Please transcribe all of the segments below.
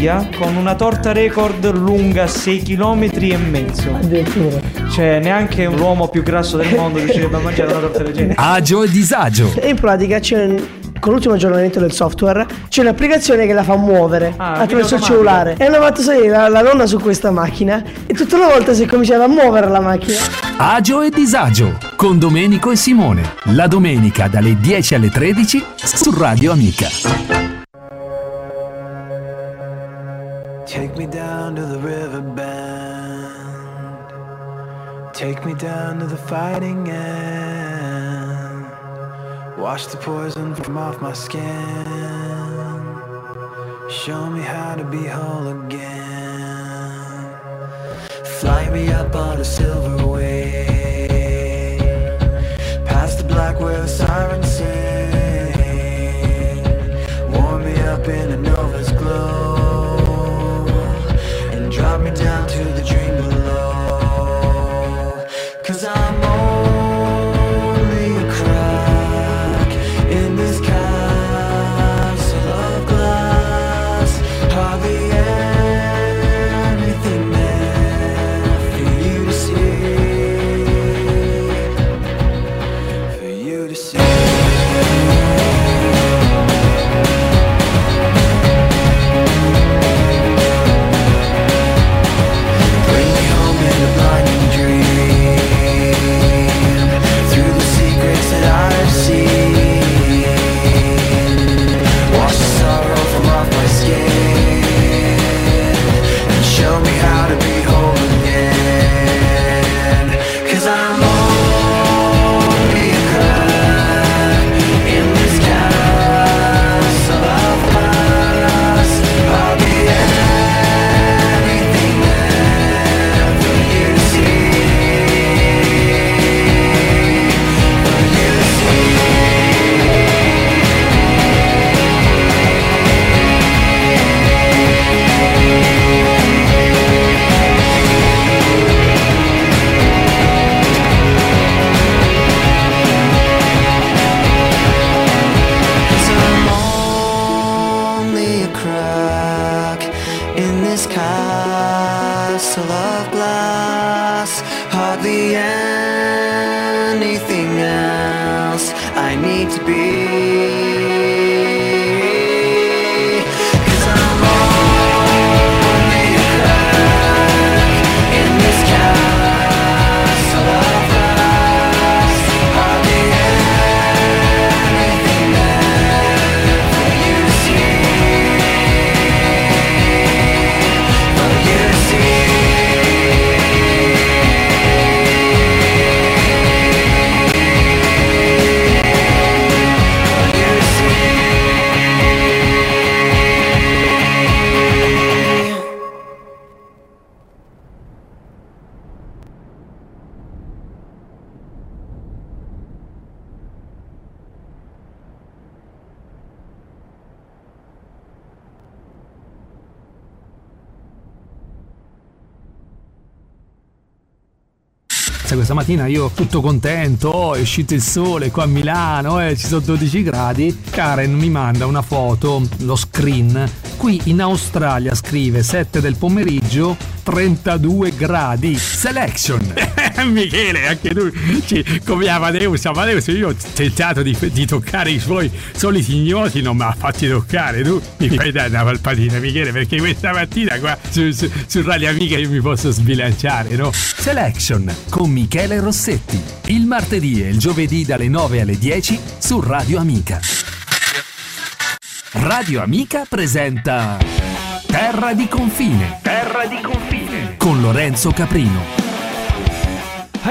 India con una torta record lunga 6 km e mezzo. Addirittura. Cioè, neanche l'uomo più grasso del mondo riuscirebbe a mangiare una torta del genere. Agio e disagio. E in pratica c'è con l'ultimo aggiornamento del software c'è un'applicazione che la fa muovere Ah, attraverso il cellulare e hanno fatto salire la, la nonna su questa macchina e tutta una volta si è cominciata a muovere la macchina Agio e disagio con Domenico e Simone. La domenica dalle 10 alle 13 su Radio Amica. Take me down to the river bend. Take me down to the fighting end. Wash the poison from off my skin. Show me how to be whole again. Fly me up on a silver wave. Past the black where the sirens mattina io tutto contento, oh, è uscito il sole qua a Milano, eh, ci sono 12 gradi. Karen mi manda una foto, lo screen. Qui in Australia scrive 7 del pomeriggio, 32 gradi. Selection. Michele, anche tu, come Amadeus, Amadeus, io ho tentato di, di toccare i suoi soliti ignoti, non mi ha fatti toccare. Tu mi fai dare una palpatina, Michele, perché questa mattina qua su, su, su Radio Amica io mi posso sbilanciare, no? Selection con Michele Rossetti. Il martedì e il giovedì dalle 9 alle 10 su Radio Amica. Radio Amica presenta Terra di confine. Terra di confine. Con Lorenzo Caprino.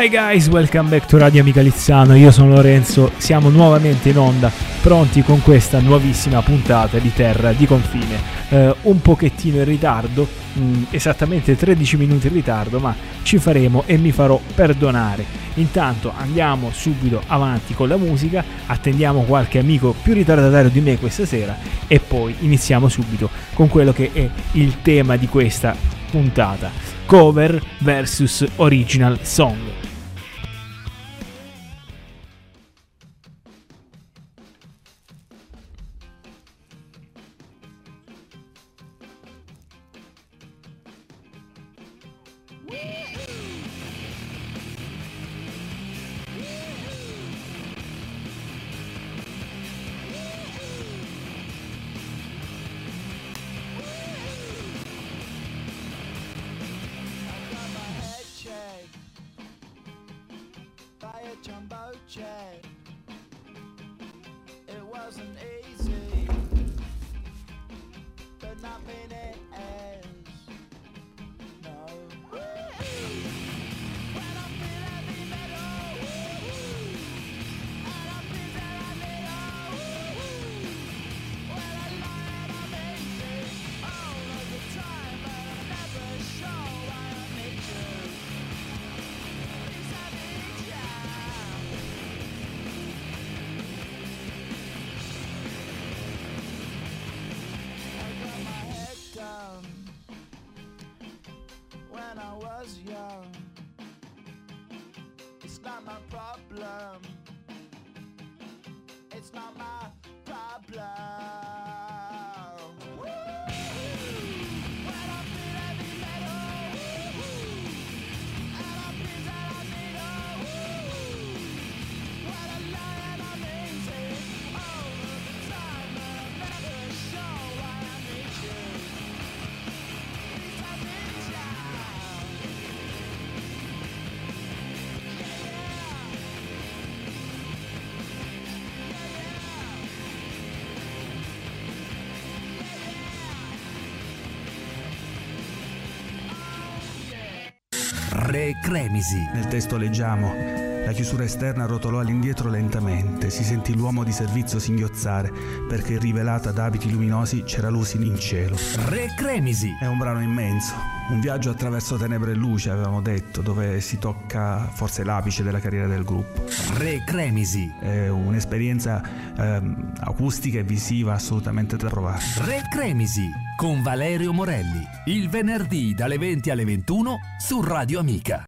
Hi guys, welcome back to Radio Amica Lizzano, io sono Lorenzo, siamo nuovamente in onda, pronti con questa nuovissima puntata di Terra di Confine. Eh, un pochettino in ritardo, mh, esattamente 13 minuti in ritardo, ma ci faremo e mi farò perdonare. Intanto andiamo subito avanti con la musica, attendiamo qualche amico più ritardatario di me questa sera e poi iniziamo subito con quello che è il tema di questa puntata. Cover versus original song. Re Cremisi. Nel testo leggiamo la chiusura esterna rotolò all'indietro lentamente, si sentì l'uomo di servizio singhiozzare perché rivelata da abiti luminosi c'era luce in cielo. Re Cremisi. È un brano immenso, un viaggio attraverso tenebre e luce, avevamo detto, dove si tocca forse l'apice della carriera del gruppo. Re Cremisi. È un'esperienza ehm, acustica e visiva assolutamente da provare. Re Cremisi con Valerio Morelli. Il venerdì dalle 20 alle 21 su Radio Amica.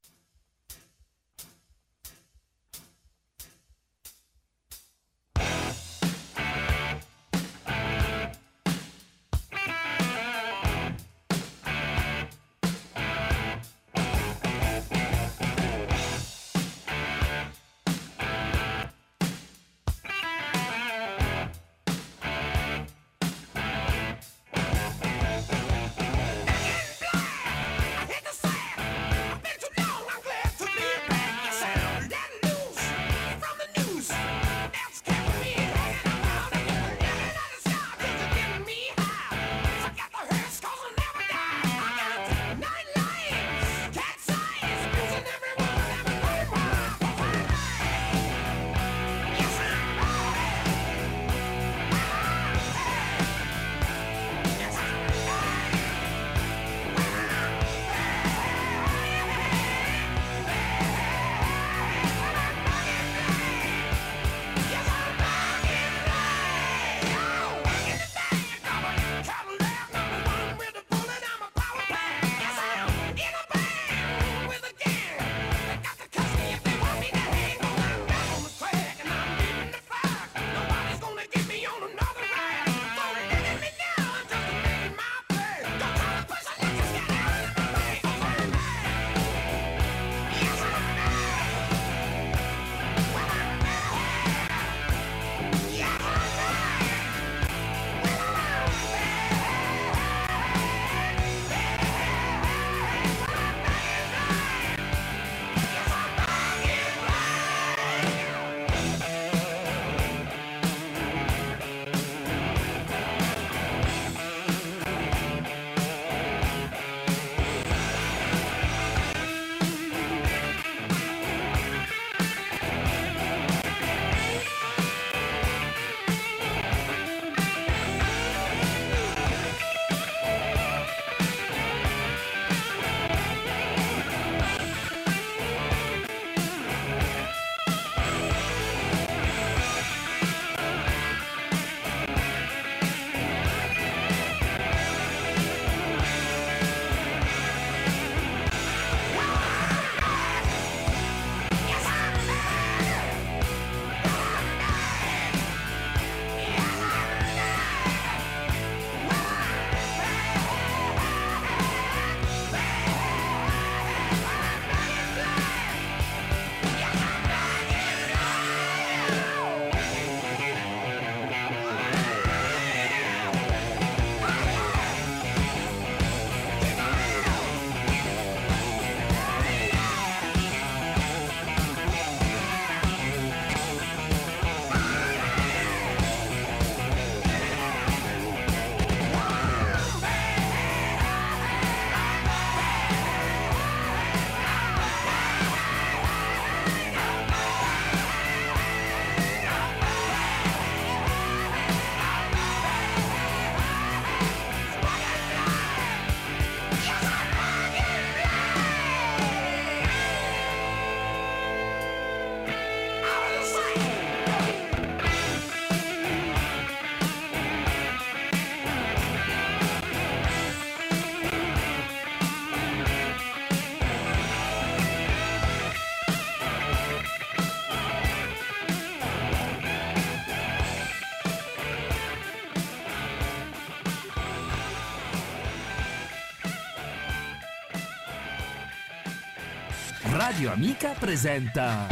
Radio Amica presenta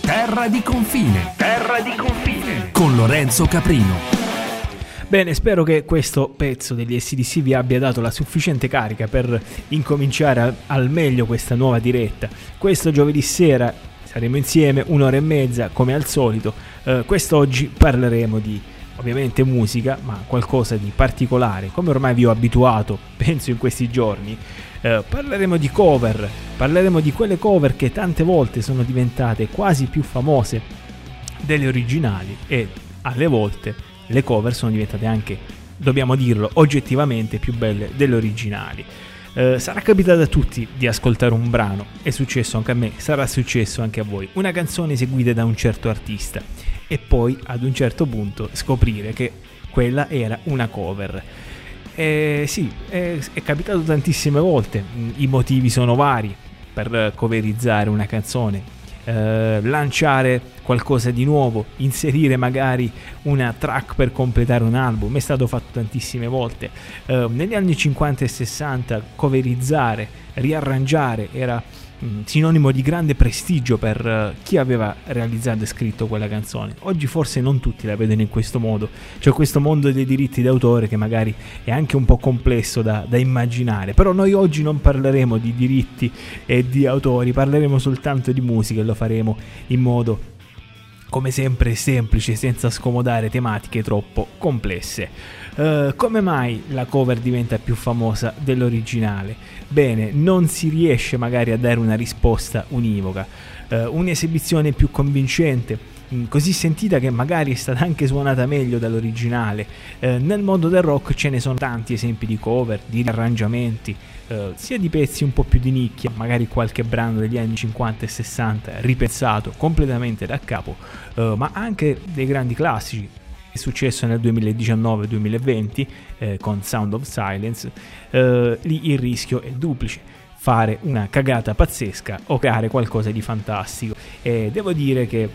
Terra di confine. Terra di confine. Con Lorenzo Caprino. Bene, spero che questo pezzo degli SDC vi abbia dato la sufficiente carica per incominciare al meglio questa nuova diretta. Questo giovedì sera saremo insieme un'ora e mezza come al solito. Eh, quest'oggi parleremo di ovviamente musica, ma qualcosa di particolare, come ormai vi ho abituato, penso in questi giorni. Eh, parleremo di cover, parleremo di quelle cover che tante volte sono diventate quasi più famose delle originali e alle volte le cover sono diventate anche, dobbiamo dirlo, oggettivamente più belle delle originali. Eh, sarà capitato a tutti di ascoltare un brano, è successo anche a me, sarà successo anche a voi, una canzone eseguita da un certo artista e poi ad un certo punto scoprire che quella era una cover. Eh, sì, è, è capitato tantissime volte, Mm, i motivi sono vari per coverizzare una canzone, eh, lanciare qualcosa di nuovo, inserire magari una track per completare un album, è stato fatto tantissime volte. Eh, negli anni 50 e 60 coverizzare, riarrangiare era sinonimo di grande prestigio per eh, chi aveva realizzato e scritto quella canzone. Oggi forse non tutti la vedono in questo modo, c'è questo mondo dei diritti d'autore che magari è anche un po' complesso da, da immaginare, però noi oggi non parleremo di diritti e di autori, parleremo soltanto di musica e lo faremo in modo come sempre semplice senza scomodare tematiche troppo complesse. Eh, come mai la cover diventa più famosa dell'originale? Bene, non si riesce magari a dare una risposta univoca, Eh, un'esibizione più convincente, mh, così sentita che magari è stata anche suonata meglio dall'originale. Eh, nel mondo del rock ce ne sono tanti esempi di cover, di riarrangiamenti, eh, sia di pezzi un po' più di nicchia, magari qualche brano degli anni 50 e 60 ripensato completamente da capo, eh, ma anche dei grandi classici. È successo nel 2019-2020 eh, con Sound of Silence, eh, lì il rischio è duplice fare una cagata pazzesca o creare qualcosa di fantastico e devo dire che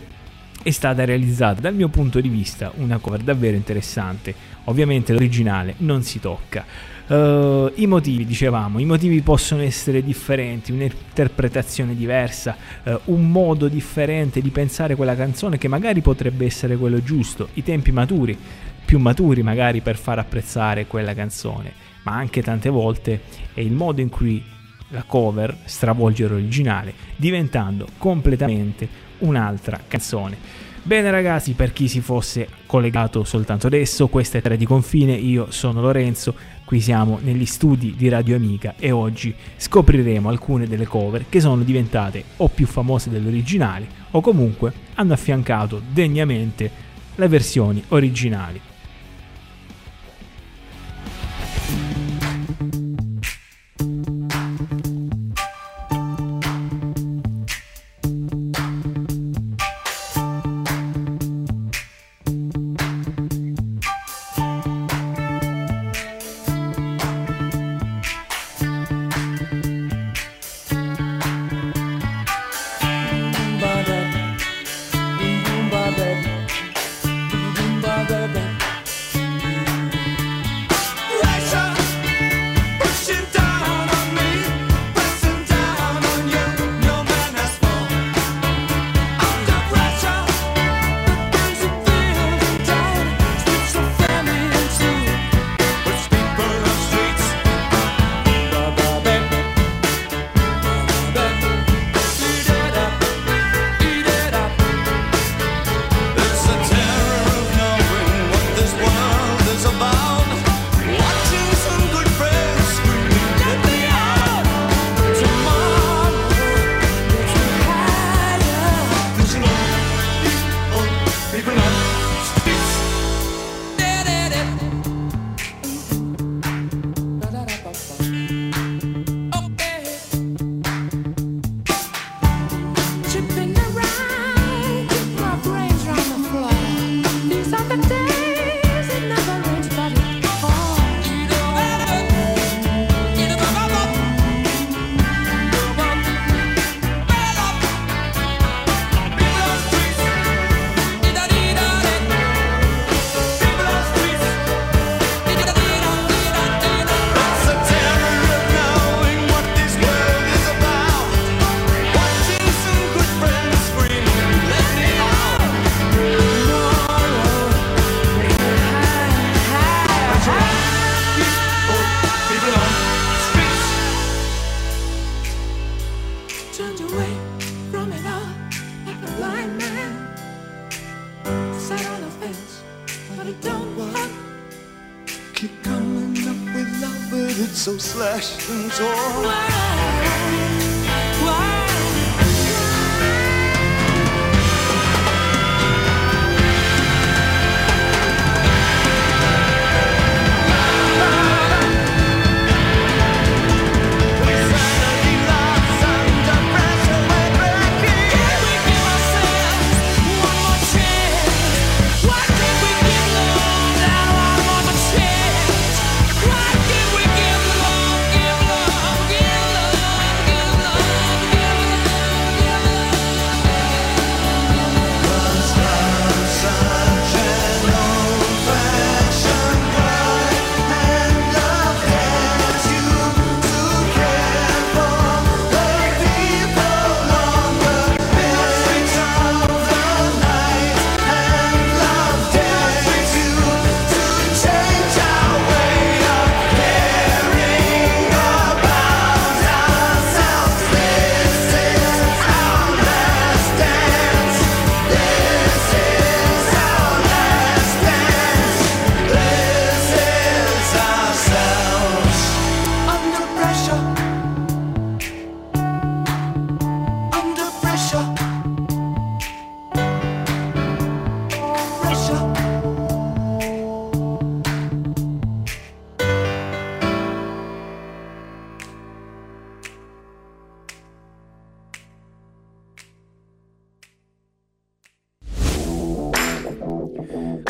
è stata realizzata dal mio punto di vista una cover davvero interessante. Ovviamente l'originale non si tocca. Eh, I motivi, dicevamo, i motivi possono essere differenti, un'interpretazione diversa, eh, un modo differente di pensare quella canzone che magari potrebbe essere quello giusto, i tempi maturi, più maturi magari per far apprezzare quella canzone, ma anche tante volte è il modo in cui la cover stravolge l'originale, diventando completamente un'altra canzone. Bene ragazzi, per chi si fosse collegato soltanto adesso, questa è Terra di Confine, io sono Lorenzo, qui siamo negli studi di Radio Amica e oggi scopriremo alcune delle cover che sono diventate o più famose delle originali o comunque hanno affiancato degnamente le versioni originali.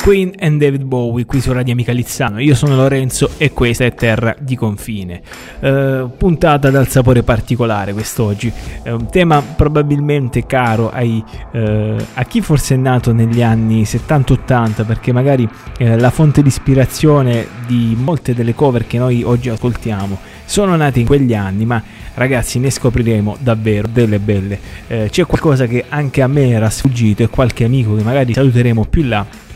Queen and David Bowie qui su Radio Amica Lizzano. Io sono Lorenzo e questa è Terra di Confine. Eh, puntata dal sapore particolare quest'oggi. È un tema probabilmente caro ai, eh, a chi forse è nato negli anni 70-80 perché magari eh, la fonte di ispirazione di molte delle cover che noi oggi ascoltiamo sono nate in quegli anni, ma ragazzi ne scopriremo davvero delle belle. Eh, c'è qualcosa che anche a me era sfuggito e qualche amico che magari saluteremo più là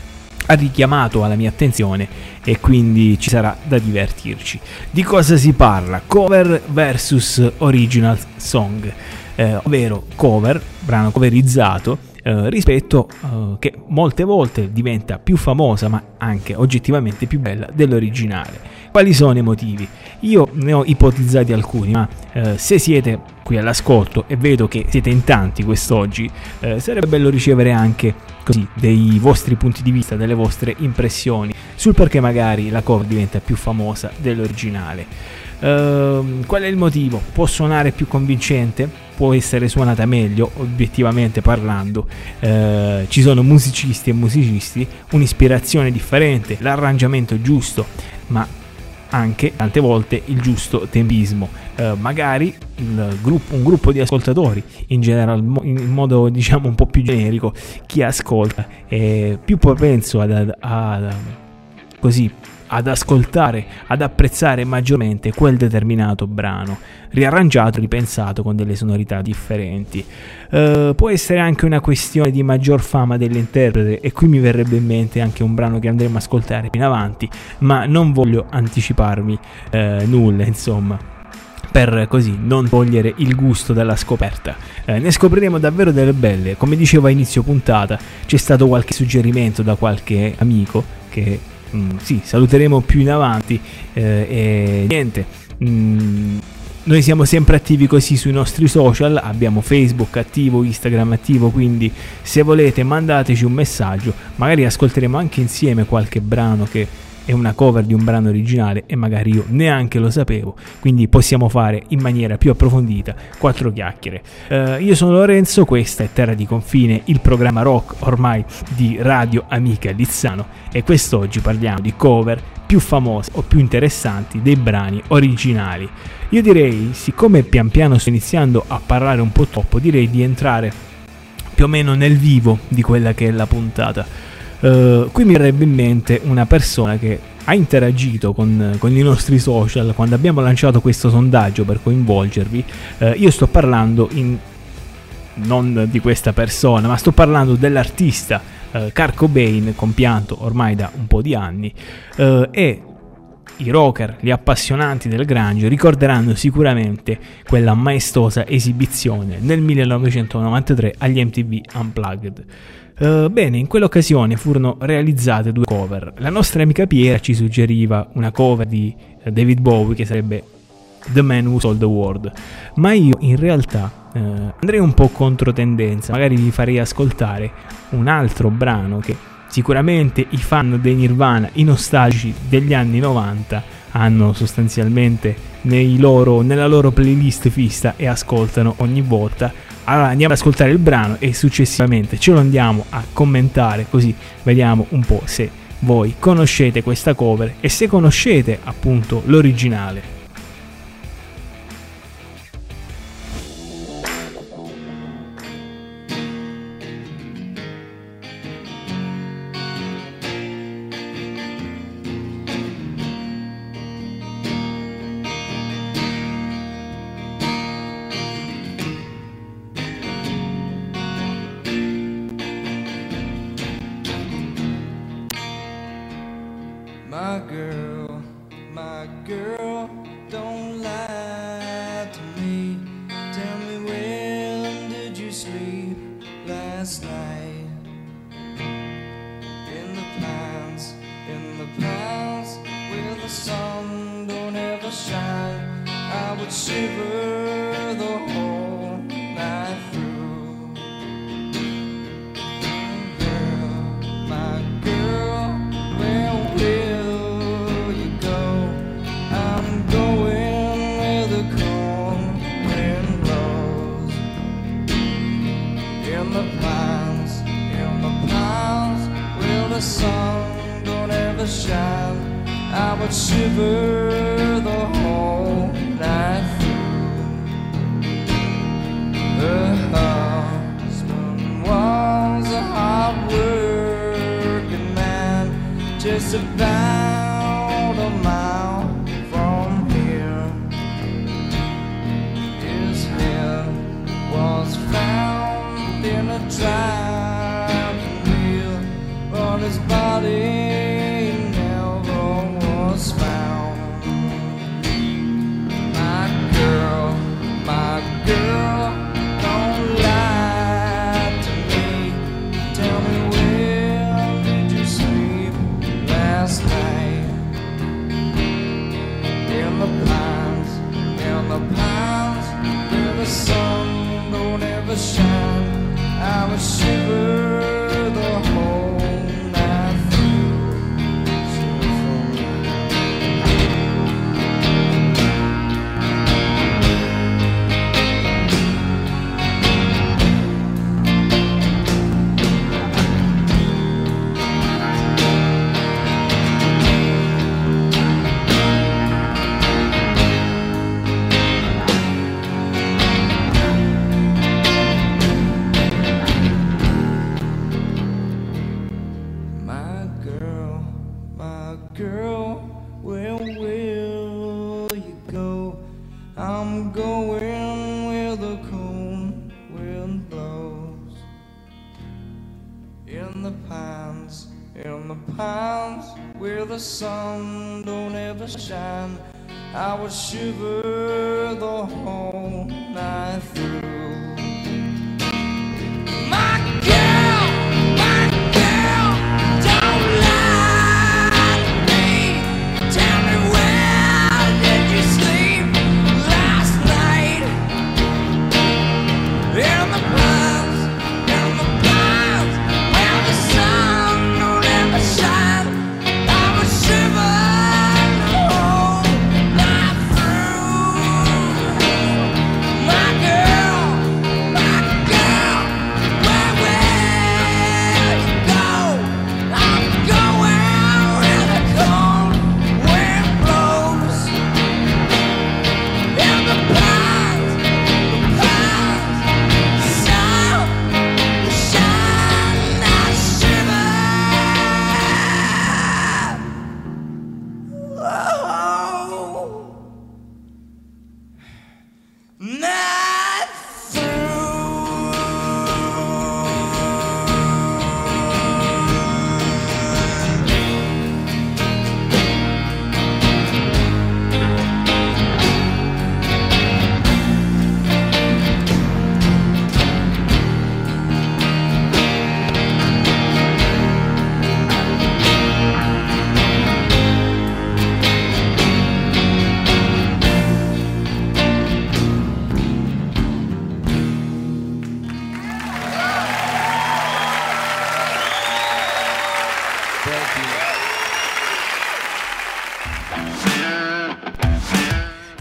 ha richiamato alla mia attenzione e quindi ci sarà da divertirci. Di cosa si parla? Cover versus original song, eh, ovvero cover, brano coverizzato eh, rispetto eh, che molte volte diventa più famosa ma anche oggettivamente più bella dell'originale. Quali sono i motivi? Io ne ho ipotizzati alcuni, ma eh, se siete qui all'ascolto e vedo che siete in tanti quest'oggi, eh, sarebbe bello ricevere anche così dei vostri punti di vista, delle vostre impressioni sul perché magari la cover diventa più famosa dell'originale. Ehm, qual è il motivo? Può suonare più convincente? Può essere suonata meglio, obiettivamente parlando. Eh, ci sono musicisti e musicisti, un'ispirazione differente, l'arrangiamento giusto, ma anche tante volte il giusto tempismo. Eh, magari gruppo- un gruppo di ascoltatori, in generale, in modo diciamo un po' più generico, chi ascolta è più propenso ad, ad- ad- così ad ascoltare, ad apprezzare maggiormente quel determinato brano, riarrangiato, ripensato con delle sonorità differenti. Eh, può essere anche una questione di maggior fama dell'interprete e qui mi verrebbe in mente anche un brano che andremo a ascoltare più in avanti, ma non voglio anticiparmi eh, nulla, insomma per così non togliere il gusto dalla scoperta. Eh, ne scopriremo davvero delle belle. Come dicevo a inizio puntata, c'è stato qualche suggerimento da qualche amico che mm, sì, saluteremo più in avanti eh, e niente. mm, noi siamo sempre attivi così sui nostri social, abbiamo Facebook attivo, Instagram attivo, quindi se volete mandateci un messaggio, magari ascolteremo anche insieme qualche brano che è una cover di un brano originale e magari io neanche lo sapevo, quindi possiamo fare in maniera più approfondita quattro chiacchiere. Eh, io sono Lorenzo, questa è Terra di Confine, il programma rock ormai di Radio Amica Lizzano e quest'oggi parliamo di cover più famose o più interessanti dei brani originali. Io direi, siccome pian piano sto iniziando a parlare un po' troppo, direi di entrare più o meno nel vivo di quella che è la puntata. Eh, qui mi verrebbe in mente una persona che ha interagito con, con, i nostri social quando abbiamo lanciato questo sondaggio per coinvolgervi. Uh, io sto parlando in, non di questa persona, ma sto parlando dell'artista eh, uh, Carco Bain, compianto ormai da un po' di anni, e i rocker, gli appassionanti del Grange ricorderanno sicuramente quella maestosa esibizione nel 1993 agli MTV Unplugged. Eh, bene, in quell'occasione furono realizzate due cover. La nostra amica Piera ci suggeriva una cover di eh, David Bowie che sarebbe The Man Who Sold the World, ma io in realtà uh, andrei un po' contro tendenza, magari vi farei ascoltare un altro brano che sicuramente i fan dei Nirvana, i nostalgici degli anni 90, hanno sostanzialmente loro, nella loro playlist fissa e ascoltano ogni volta. Allora andiamo ad ascoltare il brano e successivamente ce lo andiamo a commentare così vediamo un po' se voi conoscete questa cover e se conoscete appunto l'originale. shiver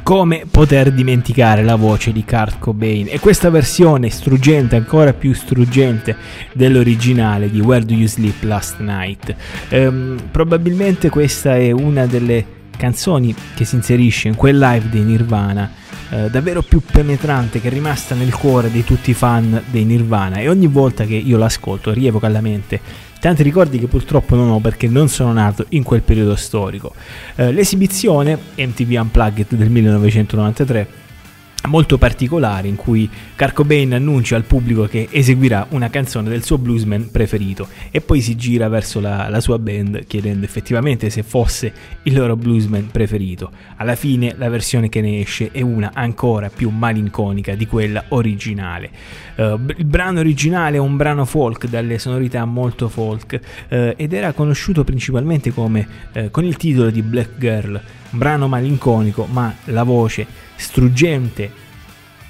Come poter dimenticare la voce di Kurt Cobain e questa versione struggente, ancora più struggente dell'originale di Where Do You Sleep Last Night? Ehm, probabilmente questa è una delle canzoni che si inserisce in quel live dei Nirvana eh, davvero più penetrante che è rimasta nel cuore di tutti i fan dei Nirvana e ogni volta che io l'ascolto rievoca alla mente tanti ricordi che purtroppo non ho perché non sono nato in quel periodo storico. Eh, l'esibizione MTV Unplugged del 1993 molto particolare in cui Kurt Cobain annuncia al pubblico che eseguirà una canzone del suo bluesman preferito e poi si gira verso la, la sua band chiedendo effettivamente se fosse il loro bluesman preferito. Alla fine la versione che ne esce è una ancora più malinconica di quella originale. Eh, il brano originale è un brano folk dalle sonorità molto folk eh, ed era conosciuto principalmente come eh, con il titolo di Black Girl, un brano malinconico ma la voce struggente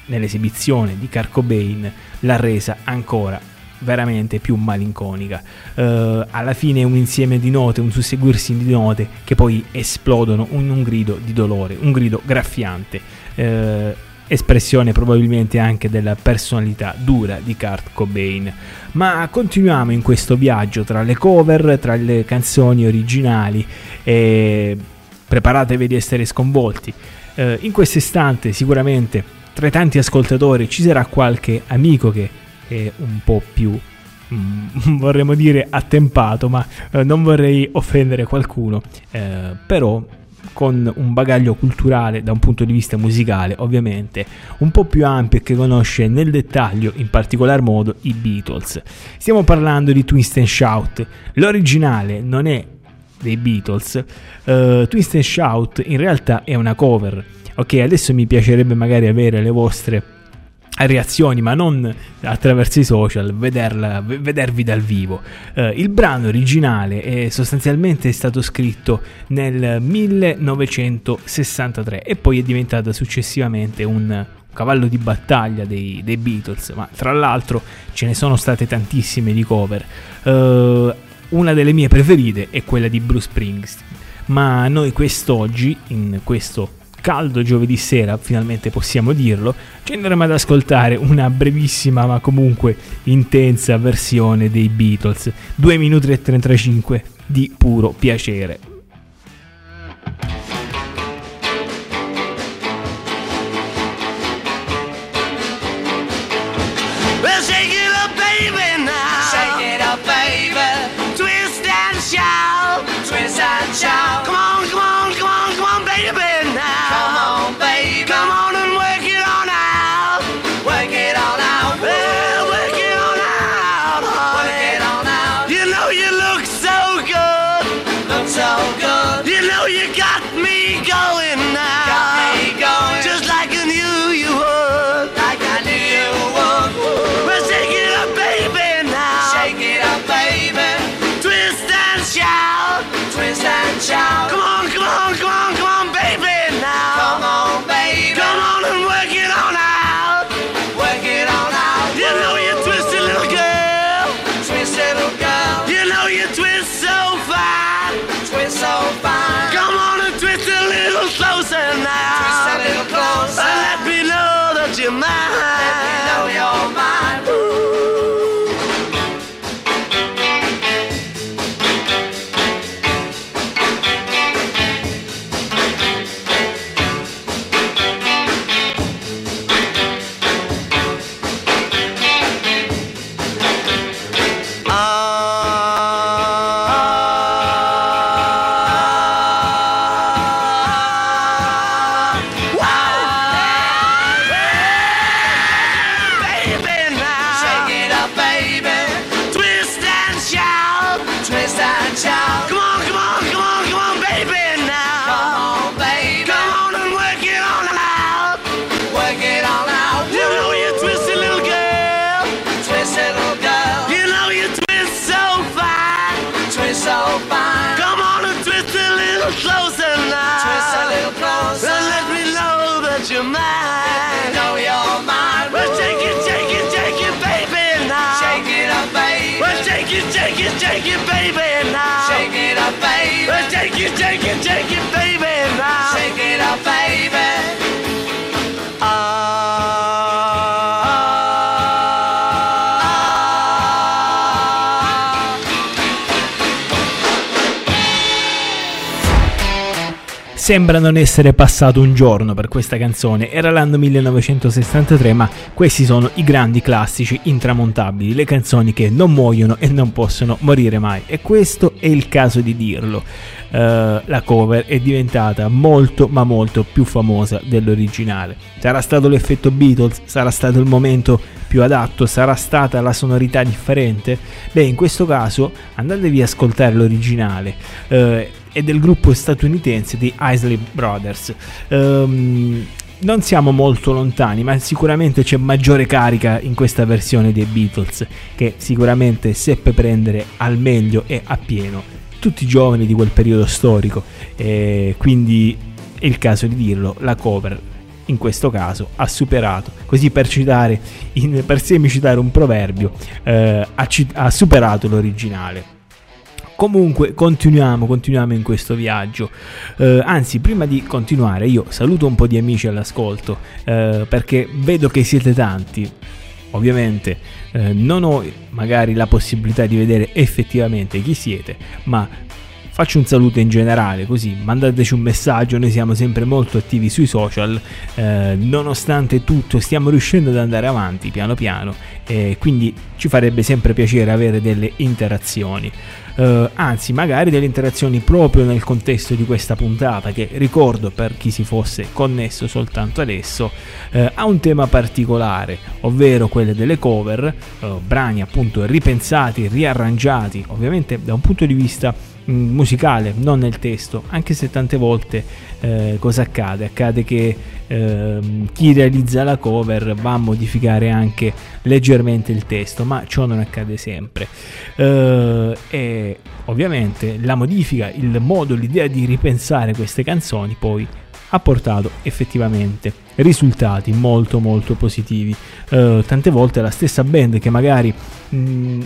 nell'esibizione di Kurt Cobain l'ha resa ancora veramente più malinconica. Eh, alla fine un insieme di note, un susseguirsi di note che poi esplodono in un grido di dolore, un grido graffiante. eh, espressione probabilmente anche della personalità dura di Kurt Cobain. Ma continuiamo in questo viaggio tra le cover, tra le canzoni originali e preparatevi di essere sconvolti. Eh, in questo istante sicuramente tra i tanti ascoltatori ci sarà qualche amico che è un po' più mm, vorremmo dire attempato, ma eh, non vorrei offendere qualcuno, eh, però con un bagaglio culturale da un punto di vista musicale ovviamente un po' più ampio e che conosce nel dettaglio in particolar modo i Beatles. Stiamo parlando di Twist and Shout, l'originale non è dei Beatles, eh, Twist and Shout in realtà è una cover. Ok, adesso mi piacerebbe magari avere le vostre reazioni, ma non attraverso i social, vederla, vedervi dal vivo. Eh, il brano originale è sostanzialmente stato scritto nel 1963 e poi è diventata successivamente un cavallo di battaglia dei, dei Beatles, ma tra l'altro ce ne sono state tantissime di cover. Eh, una delle mie preferite è quella di Bruce Springsteen, ma noi quest'oggi, in questo caldo giovedì sera, finalmente possiamo dirlo, ci andremo ad ascoltare una brevissima ma comunque intensa versione dei Beatles, 2 minuti e 35 di puro piacere. my Sembra non essere passato un giorno per questa canzone, era l'anno 1963, ma questi sono i grandi classici intramontabili, le canzoni che non muoiono e non possono morire mai. E questo è il caso di dirlo. Eh, la cover è diventata molto ma molto più famosa dell'originale. Sarà stato l'effetto Beatles? Sarà stato il momento più adatto? Sarà stata la sonorità differente? Beh, in questo caso andatevi a ascoltare l'originale. Eh, è del gruppo statunitense di Isley Brothers. Ehm, non siamo molto lontani, ma sicuramente c'è maggiore carica in questa versione dei Beatles, che sicuramente seppe prendere al meglio e a pieno tutti i giovani di quel periodo storico. E quindi è il caso di dirlo, la cover in questo caso ha superato, così per citare, in, per semicitare un proverbio, eh, ha, ha superato l'originale. Comunque continuiamo, continuiamo in questo viaggio. Eh, anzi, prima di continuare, io saluto un po' di amici all'ascolto eh, perché vedo che siete tanti. Ovviamente eh, non ho magari la possibilità di vedere effettivamente chi siete, ma faccio un saluto in generale così mandateci un messaggio noi siamo sempre molto attivi sui social eh, nonostante tutto stiamo riuscendo ad andare avanti piano piano e quindi ci farebbe sempre piacere avere delle interazioni eh, anzi magari delle interazioni proprio nel contesto di questa puntata che ricordo per chi si fosse connesso soltanto adesso eh, ha un tema particolare ovvero quelle delle cover eh, brani appunto ripensati riarrangiati ovviamente da un punto di vista mh, musicale non nel testo anche se tante volte eh, cosa accade? Accade che ehm, chi realizza la cover va a modificare anche leggermente il testo ma ciò non accade sempre. Eh, ovviamente la modifica il modo l'idea di ripensare queste canzoni poi ha portato effettivamente risultati molto molto positivi. Eh, tante volte la stessa band che magari mh,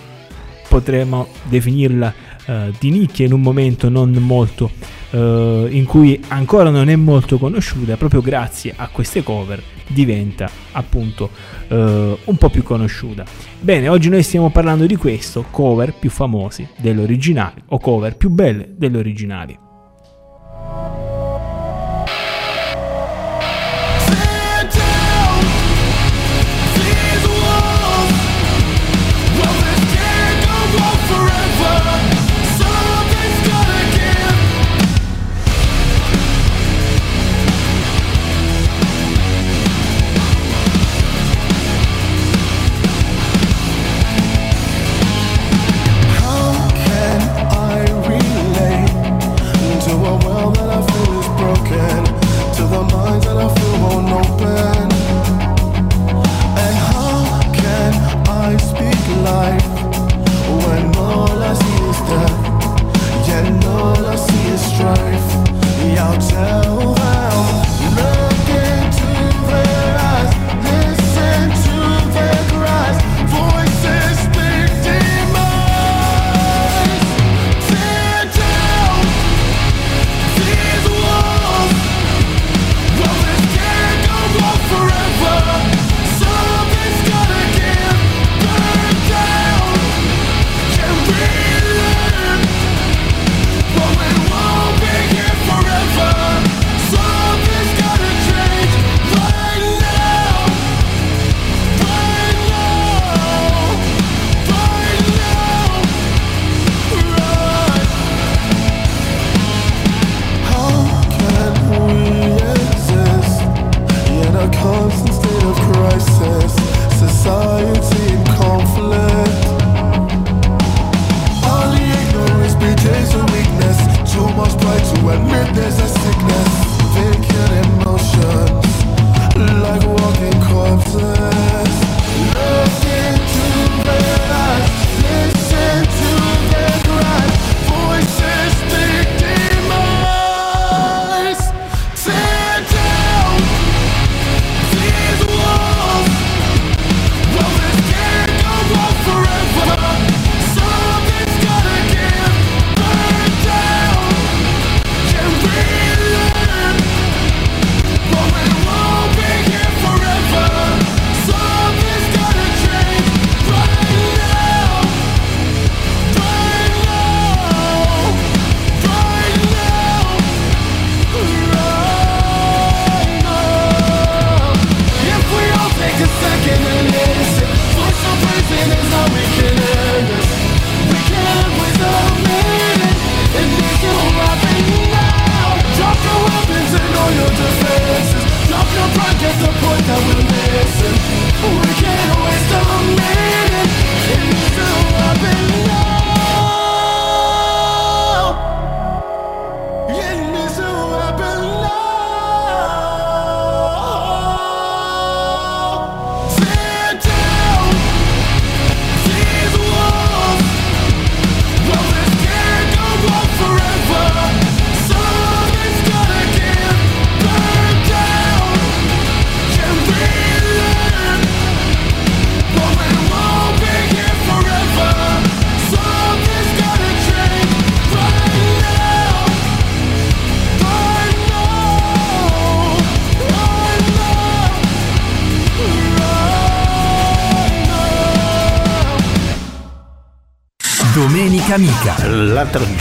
potremmo definirla eh, di nicchia in un momento non molto eh, in cui ancora non è molto conosciuta proprio grazie a queste cover diventa appunto eh, un po' più conosciuta. Bene oggi noi stiamo parlando di questo cover più famosi dell'originale o cover più belle delle originali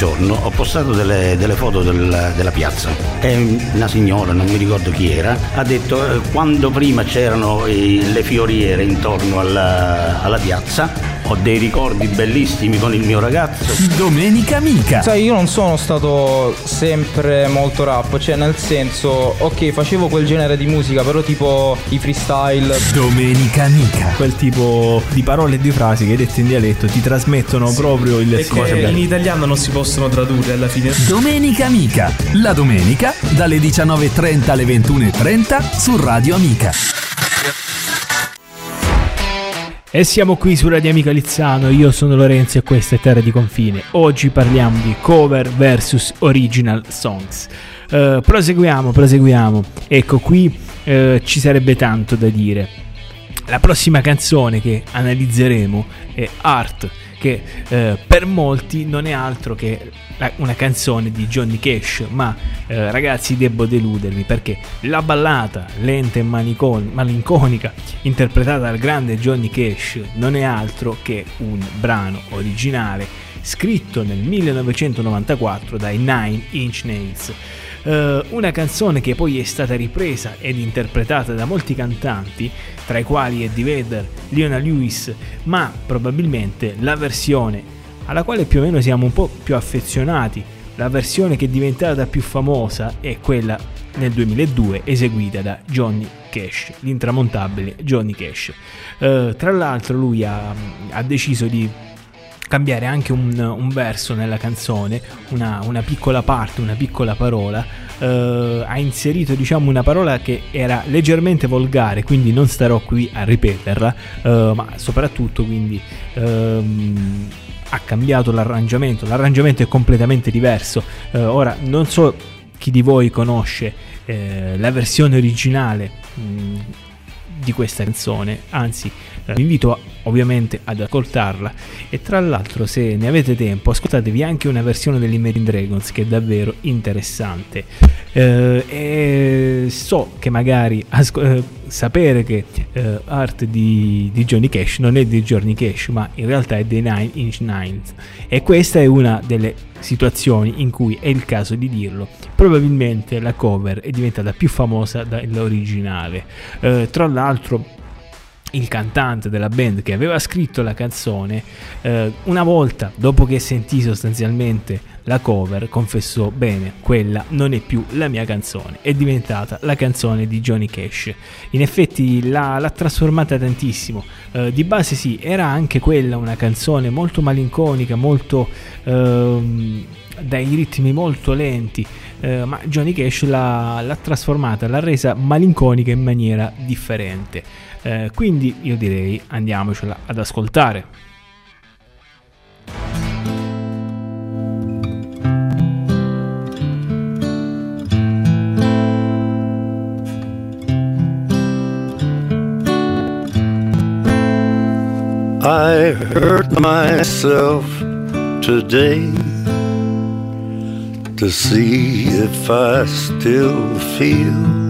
giorno ho postato delle, delle foto del- della piazza. E una signora, non mi ricordo chi era, ha detto eh, quando prima c'erano i- le fioriere intorno alla, alla piazza ho dei ricordi bellissimi con il mio ragazzo. Domenica Amica. Sai, io non sono stato sempre molto rap, cioè nel senso, ok, facevo quel genere di musica, però tipo i freestyle. Domenica Amica. Quel tipo di parole e di frasi che dette in dialetto ti trasmettono proprio il E che in italiano non si possono tradurre alla fine. Domenica Amica. La domenica dalle 19.30 alle 21.30 su Radio Amica. E siamo qui su Radio Amica Lizzano, io sono Lorenzo e questa è Terra di Confine. Oggi parliamo di cover versus original songs. Eh, proseguiamo, proseguiamo. Ecco, qui eh, ci sarebbe tanto da dire. La prossima canzone che analizzeremo è Art, che eh, per molti non è altro che una canzone di Johnny Cash, ma eh, ragazzi devo deludervi perché la ballata lenta e malinconica interpretata dal grande Johnny Cash non è altro che un brano originale scritto nel 1994 dai Nine Inch Nails. Eh, una canzone che poi è stata ripresa ed interpretata da molti cantanti, tra i quali Eddie Vedder, Leona Lewis, ma probabilmente la versione alla quale più o meno siamo un po' più affezionati, la versione che è diventata più famosa è quella nel 2002 eseguita da Johnny Cash, l'intramontabile Johnny Cash. Eh, tra l'altro lui ha, ha deciso di cambiare anche un, un verso nella canzone, una, una piccola parte, una piccola parola. eh, ha inserito diciamo una parola che era leggermente volgare, quindi non starò qui a ripeterla, eh, ma soprattutto quindi ehm, ha cambiato l'arrangiamento. L'arrangiamento è completamente diverso. Eh, ora non so chi di voi conosce eh, la versione originale mh, di questa canzone, anzi eh, vi invito ovviamente ad ascoltarla. E tra l'altro se ne avete tempo ascoltatevi anche una versione dell'Imagine Dragons che è davvero interessante. Eh, e so che magari asco- eh, sapere che eh, Art di, di Johnny Cash non è di Johnny Cash ma in realtà è dei Nine Inch Nines e questa è una delle situazioni in cui è il caso di dirlo. Probabilmente la cover è diventata più famosa dell'originale Eh, tra l'altro il cantante della band che aveva scritto la canzone, eh, una volta dopo che sentì sostanzialmente la cover, confessò bene, quella non è più la mia canzone, è diventata la canzone di Johnny Cash. In effetti l'ha, l'ha trasformata tantissimo. Eh, di base sì, era anche quella una canzone molto malinconica, molto ehm, dai ritmi molto lenti, eh, ma Johnny Cash l'ha, l'ha trasformata, l'ha resa malinconica in maniera differente. Eh, quindi io direi andiamocela ad ascoltare. I hurt myself today to see if I still feel.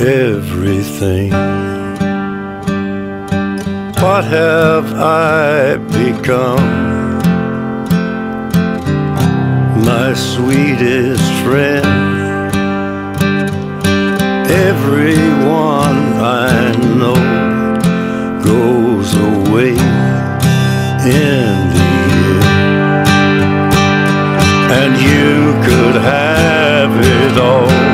everything. What have I become? My sweetest friend. Everyone I know goes away in the end. And you could have it all.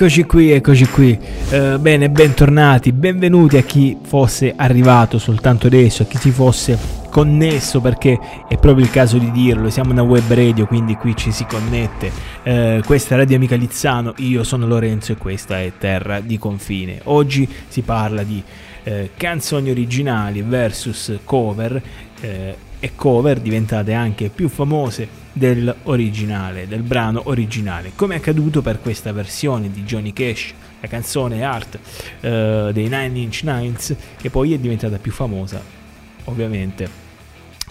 Eccoci qui, eccoci qui. Eh, bene, bentornati, benvenuti a chi fosse arrivato soltanto adesso, a chi si fosse connesso perché è proprio il caso di dirlo, siamo una web radio quindi qui ci si connette. Eh, questa è Radio Amica Lizzano, io sono Lorenzo e questa è Terra di Confine. Oggi si parla di eh, canzoni originali versus cover eh, e cover diventate anche più famose dell'originale, del brano originale, come è accaduto per questa versione di Johnny Cash, la canzone Art eh, dei Nine Inch Nails, che poi è diventata più famosa, ovviamente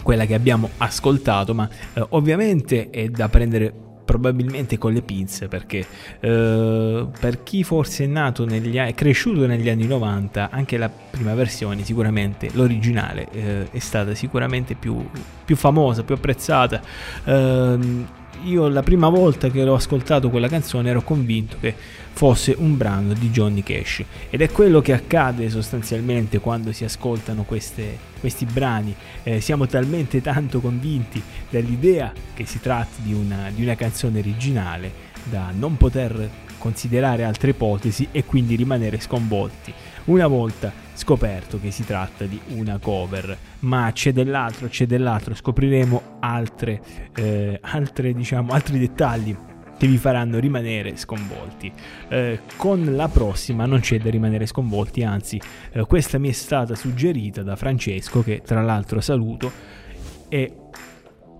quella che abbiamo ascoltato, ma eh, ovviamente è da prendere probabilmente con le pinze perché eh, per chi forse è nato negli è cresciuto negli anni 90 anche la prima versione sicuramente l'originale eh, è stata sicuramente più, più famosa più apprezzata. Ehm, io la prima volta che l'ho ascoltato quella canzone ero convinto che fosse un brano di Johnny Cash. Ed è quello che accade sostanzialmente quando si ascoltano queste- questi brani. Eh, siamo talmente tanto convinti dell'idea che si tratti di una, di una canzone originale da non poter considerare altre ipotesi e quindi rimanere sconvolti una volta scoperto che si tratta di una cover. Ma c'è dell'altro c'è dell'altro. Scopriremo altre, eh, altre diciamo altri dettagli che vi faranno rimanere sconvolti. Eh, con la prossima non c'è da rimanere sconvolti, anzi, eh, questa mi è stata suggerita da Francesco, che tra l'altro saluto, e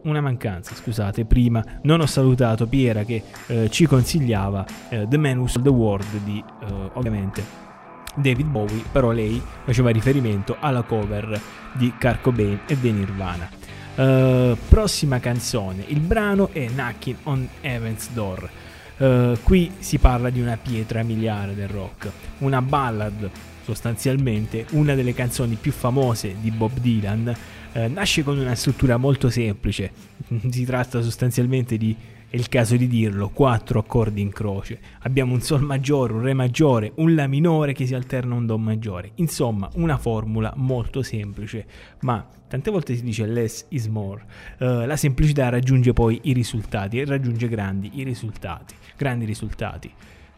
una mancanza, scusate, prima. Non ho salutato Piera che eh, ci consigliava eh, The Man Who Sold the World di, eh, ovviamente, David Bowie, però lei faceva riferimento alla cover di Kurt Cobain e dei Nirvana. Eh, prossima canzone, il brano è Knocking on Heaven's Door. Eh, qui si parla di una pietra miliare del rock, una ballad sostanzialmente, una delle canzoni più famose di Bob Dylan. Eh, nasce con una struttura molto semplice, si tratta sostanzialmente di è il caso di dirlo, quattro accordi in croce. Abbiamo un Sol maggiore, un Re maggiore, un La minore che si alterna a un Do maggiore. Insomma, una formula molto semplice, ma tante volte si dice less is more. Eh, la semplicità raggiunge poi i risultati e raggiunge grandi risultati, grandi risultati.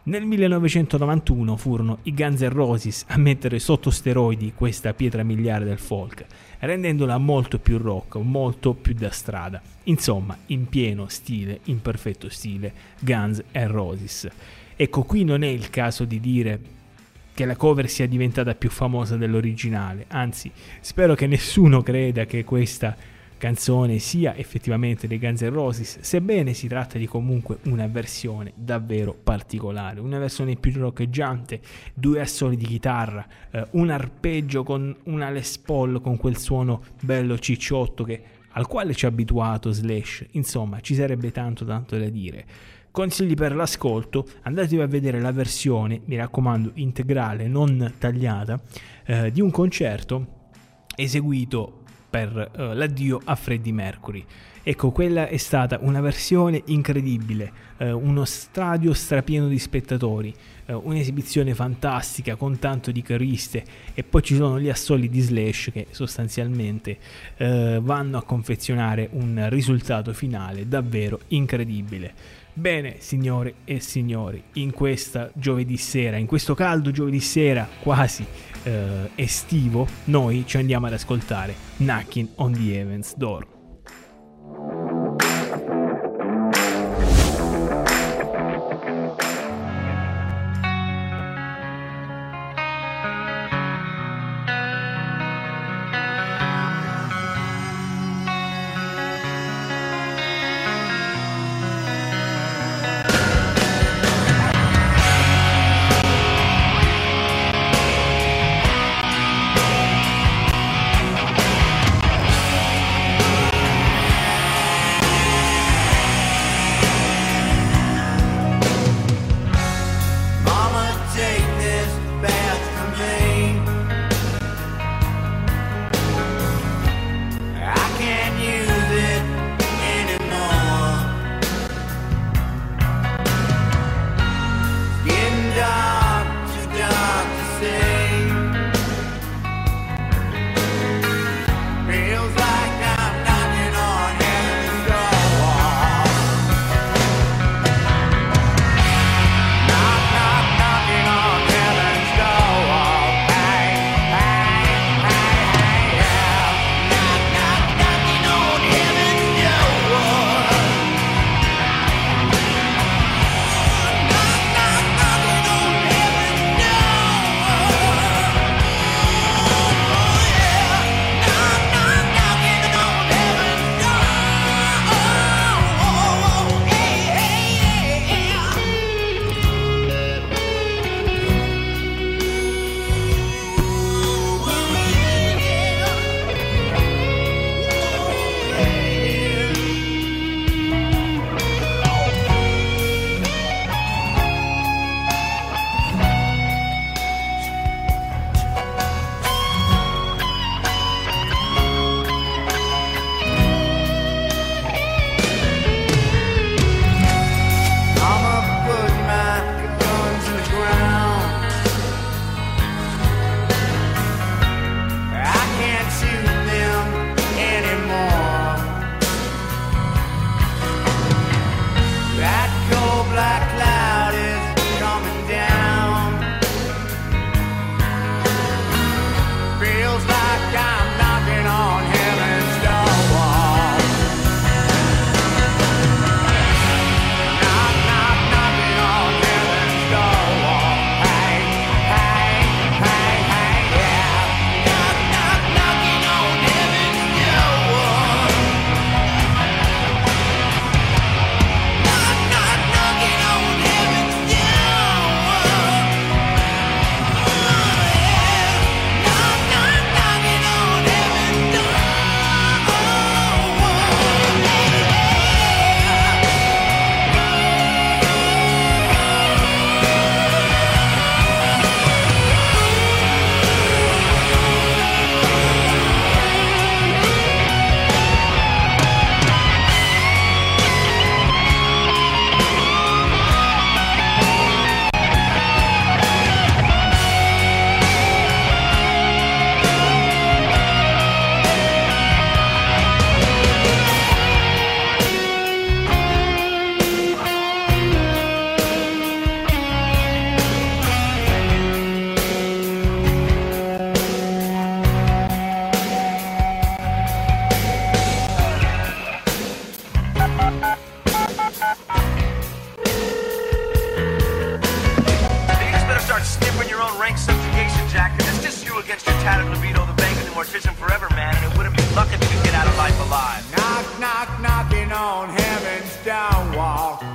Nel 1991 furono i Guns N' Roses a mettere sotto steroidi questa pietra miliare del folk, rendendola molto più rock, molto più da strada. Insomma, in pieno stile, in perfetto stile, Guns N' Roses. Ecco, qui non è il caso di dire che la cover sia diventata più famosa dell'originale, anzi, spero che nessuno creda che questa canzone sia effettivamente dei Guns N' Roses, sebbene si tratta di comunque una versione davvero particolare, una versione più roccheggiante, due assoli di chitarra, eh, un arpeggio con una Les Paul con quel suono bello cicciotto che, al quale ci ha abituato Slash, insomma ci sarebbe tanto tanto da dire. Consigli per l'ascolto, andatevi a vedere la versione, mi raccomando, integrale, non tagliata, eh, di un concerto eseguito per uh, l'addio a Freddie Mercury. Ecco, quella è stata una versione incredibile, eh, uno stadio strapieno di spettatori, eh, un'esibizione fantastica con tanto di cariste e poi ci sono gli assoli di Slash che sostanzialmente eh, vanno a confezionare un risultato finale davvero incredibile. Bene, signore e signori, in questa giovedì sera, in questo caldo giovedì sera quasi eh, estivo, noi ci andiamo ad ascoltare Knocking on the Evans Door. on heaven's downwalk.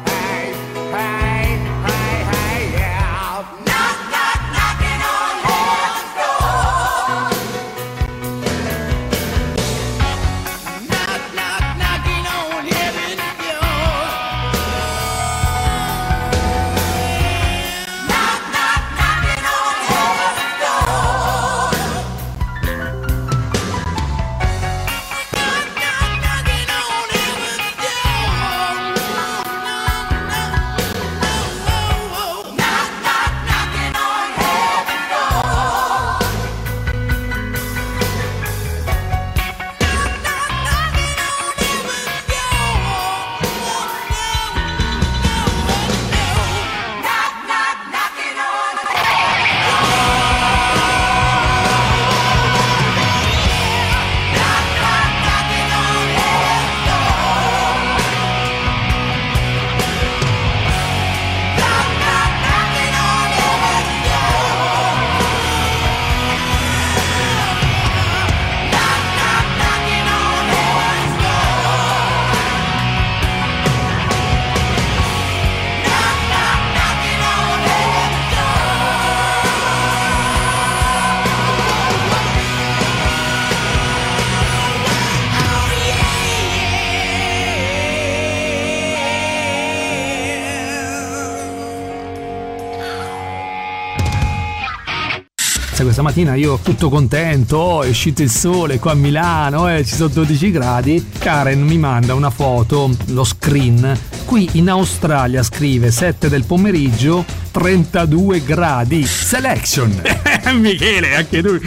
Mattina io tutto contento, oh, è uscito il sole qua a Milano, eh, ci sono 12 gradi. Karen mi manda una foto, lo screen. Qui in Australia scrive 7 del pomeriggio, 32 gradi. Selection. Michele, anche tu,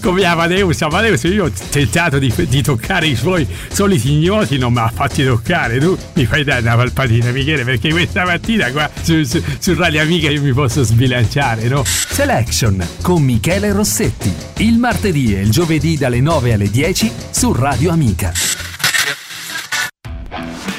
come Amadeus, Amadeus, io ho tentato di, di toccare i suoi soliti ignoti, non mi ha fatti toccare. Tu mi fai dare una palpatina, Michele, perché questa mattina qua su, su, su Radio Amica io mi posso sbilanciare, no? Selection con Michele Rossetti. Il martedì e il giovedì dalle 9 alle 10 su Radio Amica.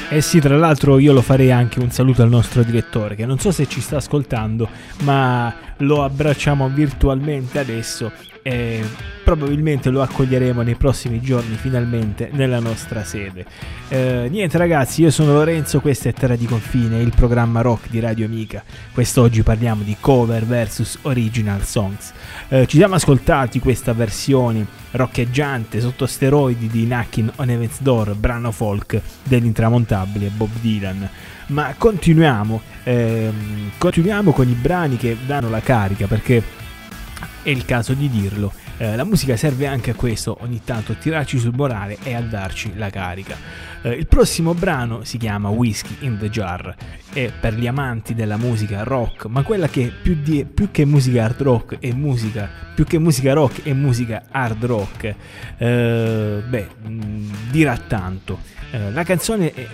Eh sì, tra l'altro io lo farei anche un saluto al nostro direttore che non so se ci sta ascoltando, ma lo abbracciamo virtualmente adesso e probabilmente lo accoglieremo nei prossimi giorni finalmente nella nostra sede. Eh, niente ragazzi, io sono Lorenzo, questa è Terra di Confine, il programma rock di Radio Amica. Quest'oggi parliamo di cover versus original songs. Eh, ci siamo ascoltati questa versione roccheggiante sotto steroidi di Knockin' on Heaven's Door, brano folk dell'intramontabile Bob Dylan. Ma continuiamo, ehm, continuiamo con i brani che danno la carica perché è il caso di dirlo. Eh, la musica serve anche a questo, ogni tanto a tirarci sul morale e a darci la carica. Eh, il prossimo brano si chiama Whiskey in the Jar e per gli amanti della musica rock, ma quella che più, di- più che musica hard rock è musica, più che musica rock è musica hard rock, eh, beh, mh, dirà tanto. Eh, la canzone è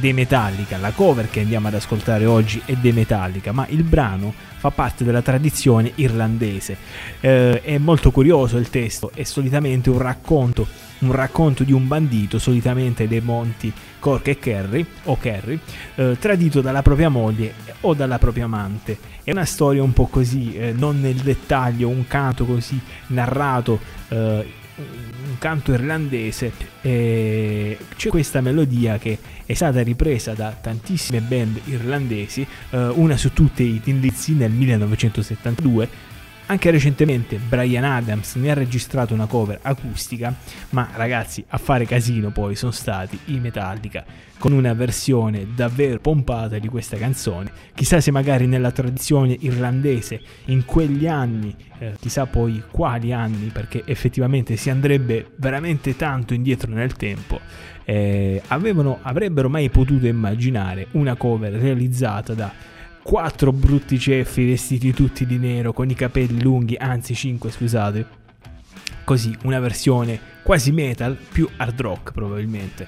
dei Metallica, la cover che andiamo ad ascoltare oggi è dei Metallica, ma il brano fa parte della tradizione irlandese. Eh, è molto curioso il testo, è solitamente un racconto, un racconto di un bandito, solitamente dei monti Cork e Kerry, o Kerry, eh, tradito dalla propria moglie o dalla propria amante. È una storia un po' così, eh, non nel dettaglio, un canto così narrato. eh, un canto irlandese c'è questa melodia che è stata ripresa da tantissime band irlandesi eh, una su tutte i Tin nel 1972 anche recentemente Brian Adams ne ha registrato una cover acustica, ma ragazzi, a fare casino poi sono stati i Metallica con una versione davvero pompata di questa canzone. Chissà se magari nella tradizione irlandese in quegli anni, eh, chissà poi quali anni, perché effettivamente si andrebbe veramente tanto indietro nel tempo. eh, avevano, avrebbero mai potuto immaginare una cover realizzata da quattro brutti ceffi vestiti tutti di nero con i capelli lunghi, anzi cinque scusate. Così, una versione quasi metal più hard rock probabilmente.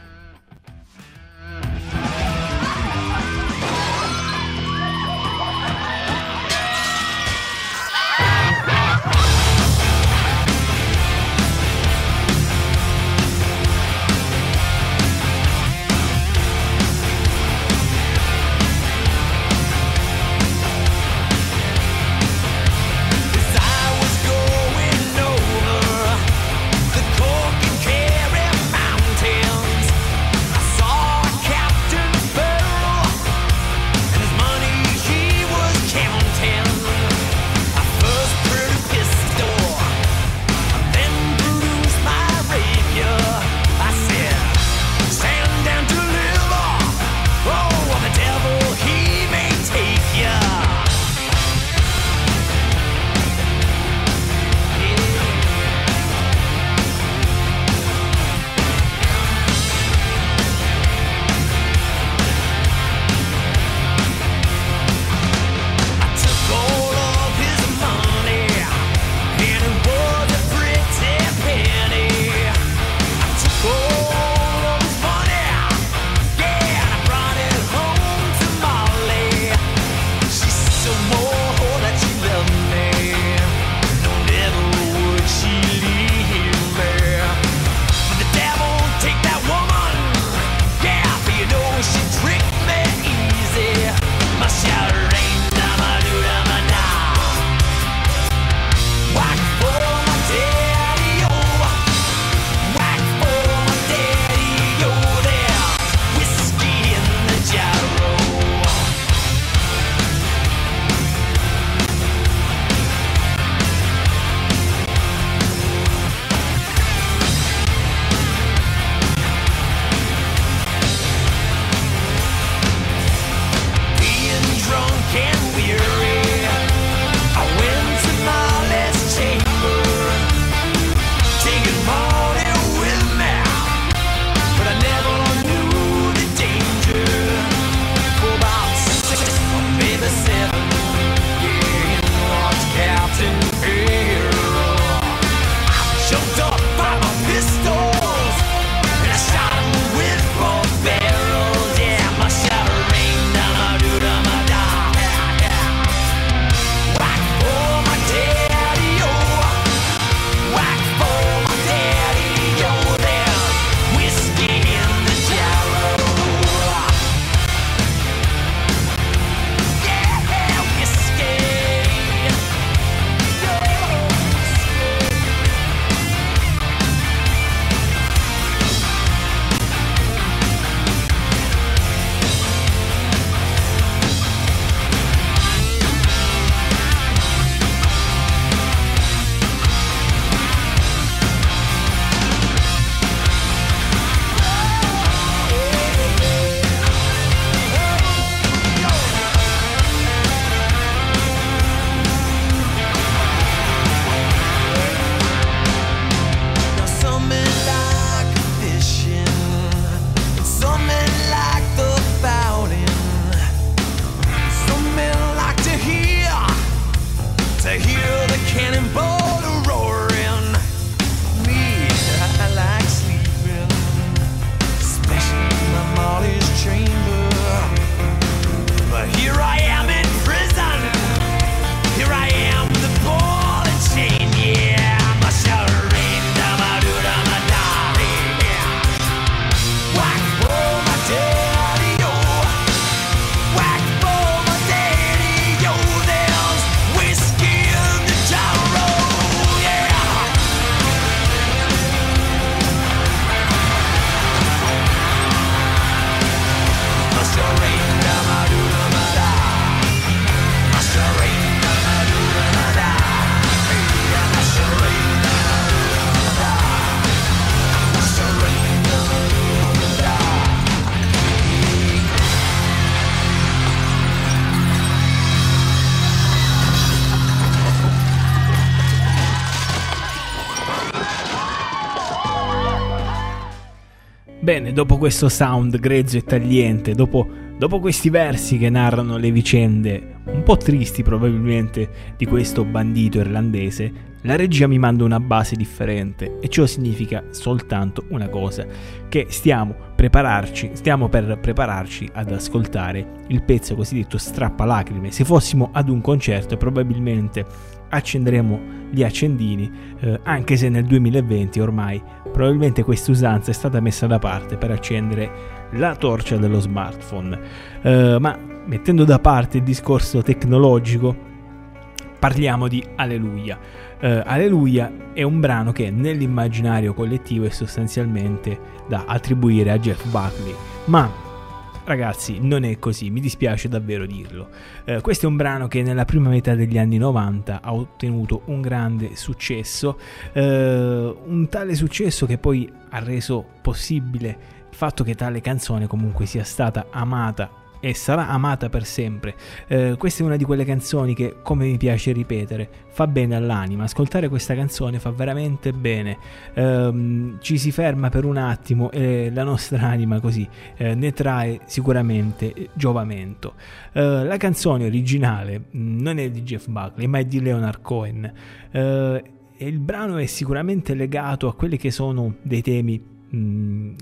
Bene, dopo questo sound grezzo e tagliente, dopo, dopo questi versi che narrano le vicende po' tristi probabilmente di questo bandito irlandese, la regia mi manda una base differente e ciò significa soltanto una cosa, che stiamo stiamo per prepararci ad ascoltare il pezzo cosiddetto strappalacrime. Se fossimo ad un concerto probabilmente accenderemo gli accendini, eh, anche se nel 2020 ormai probabilmente questa usanza è stata messa da parte per accendere la torcia dello smartphone. Eh, ma mettendo da parte il discorso tecnologico, parliamo di Alleluia. Uh, Alleluia è un brano che nell'immaginario collettivo è sostanzialmente da attribuire a Jeff Buckley, ma ragazzi non è così, mi dispiace davvero dirlo. Uh, questo è un brano che nella prima metà degli anni 90 ha ottenuto un grande successo, uh, un tale successo che poi ha reso possibile il fatto che tale canzone comunque sia stata amata e sarà amata per sempre. Eh, questa è una di quelle canzoni che, come mi piace ripetere, fa bene all'anima. Ascoltare questa canzone fa veramente bene. Eh, ci si ferma per un attimo e la nostra anima così eh, ne trae sicuramente giovamento. Eh, la canzone originale mh, non è di Jeff Buckley, ma è di Leonard Cohen. Eh, il brano è sicuramente legato a quelli che sono dei temi mh,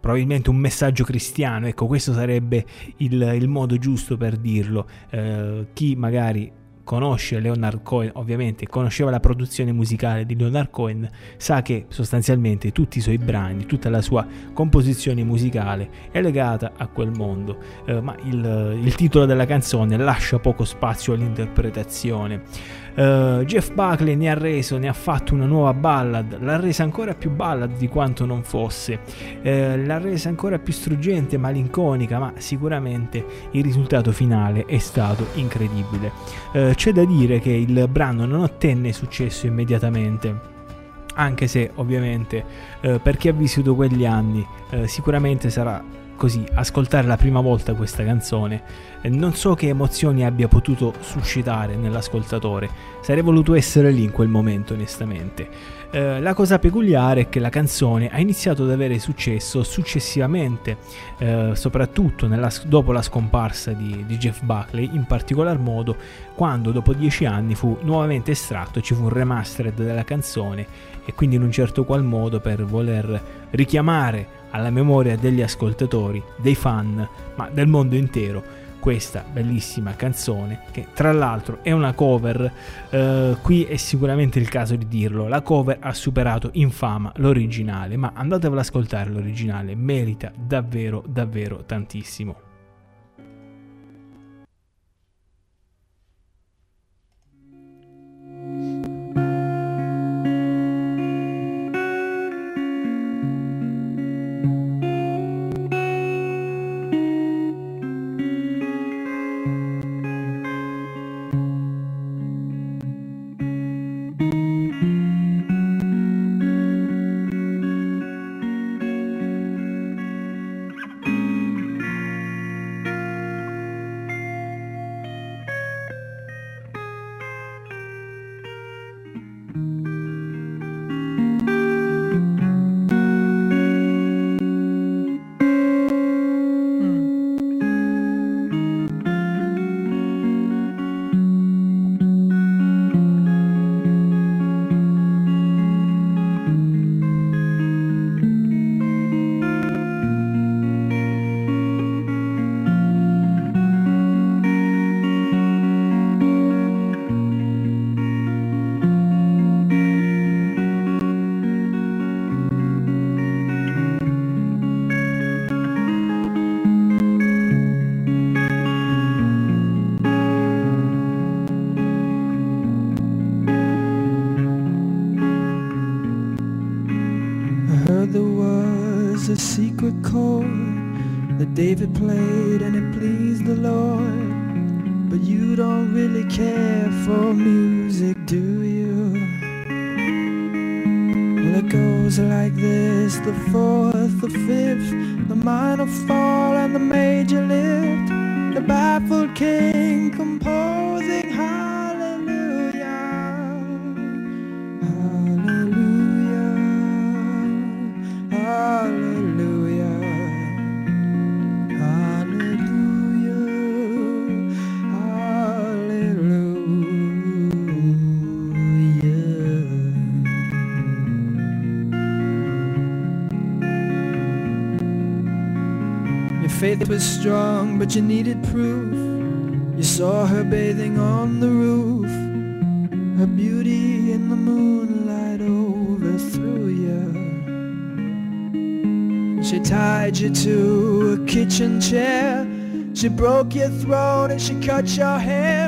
probabilmente un messaggio cristiano, ecco questo sarebbe il, il modo giusto per dirlo. Eh, chi magari conosce Leonard Cohen, ovviamente conosceva la produzione musicale di Leonard Cohen, sa che sostanzialmente tutti i suoi brani, tutta la sua composizione musicale è legata a quel mondo, eh, ma il, il titolo della canzone lascia poco spazio all'interpretazione. Uh, Jeff Buckley ne ha reso, ne ha fatto una nuova ballad, l'ha resa ancora più ballad di quanto non fosse, uh, l'ha resa ancora più struggente, malinconica, ma sicuramente il risultato finale è stato incredibile. Uh, c'è da dire che il brano non ottenne successo immediatamente anche se ovviamente eh, per chi ha vissuto quegli anni eh, sicuramente sarà così ascoltare la prima volta questa canzone. Non so che emozioni abbia potuto suscitare nell'ascoltatore. Sarei voluto essere lì in quel momento onestamente. Eh, la cosa peculiare è che la canzone ha iniziato ad avere successo successivamente eh, soprattutto nella, dopo la scomparsa di, di Jeff Buckley in particolar modo quando dopo dieci anni fu nuovamente estratto ci fu un remastered della canzone e quindi in un certo qual modo per voler richiamare alla memoria degli ascoltatori, dei fan, ma del mondo intero questa bellissima canzone che tra l'altro è una cover eh, qui è sicuramente il caso di dirlo la cover ha superato in fama l'originale ma andatevela ad ascoltare l'originale merita davvero davvero tantissimo was strong, but you needed proof. You saw her bathing on the roof. Her beauty in the moonlight overthrew you. She tied you to a kitchen chair. She broke your throat and she cut your hair.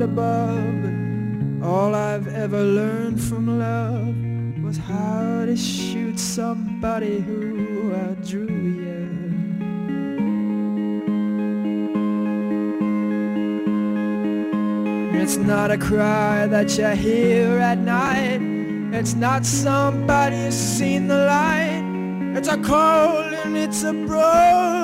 God above. All I've ever learned from love was how to shoot somebody who outdrew you. It's not a cry that you hear at night. It's not somebody who's seen the light. It's a cold and it's a broken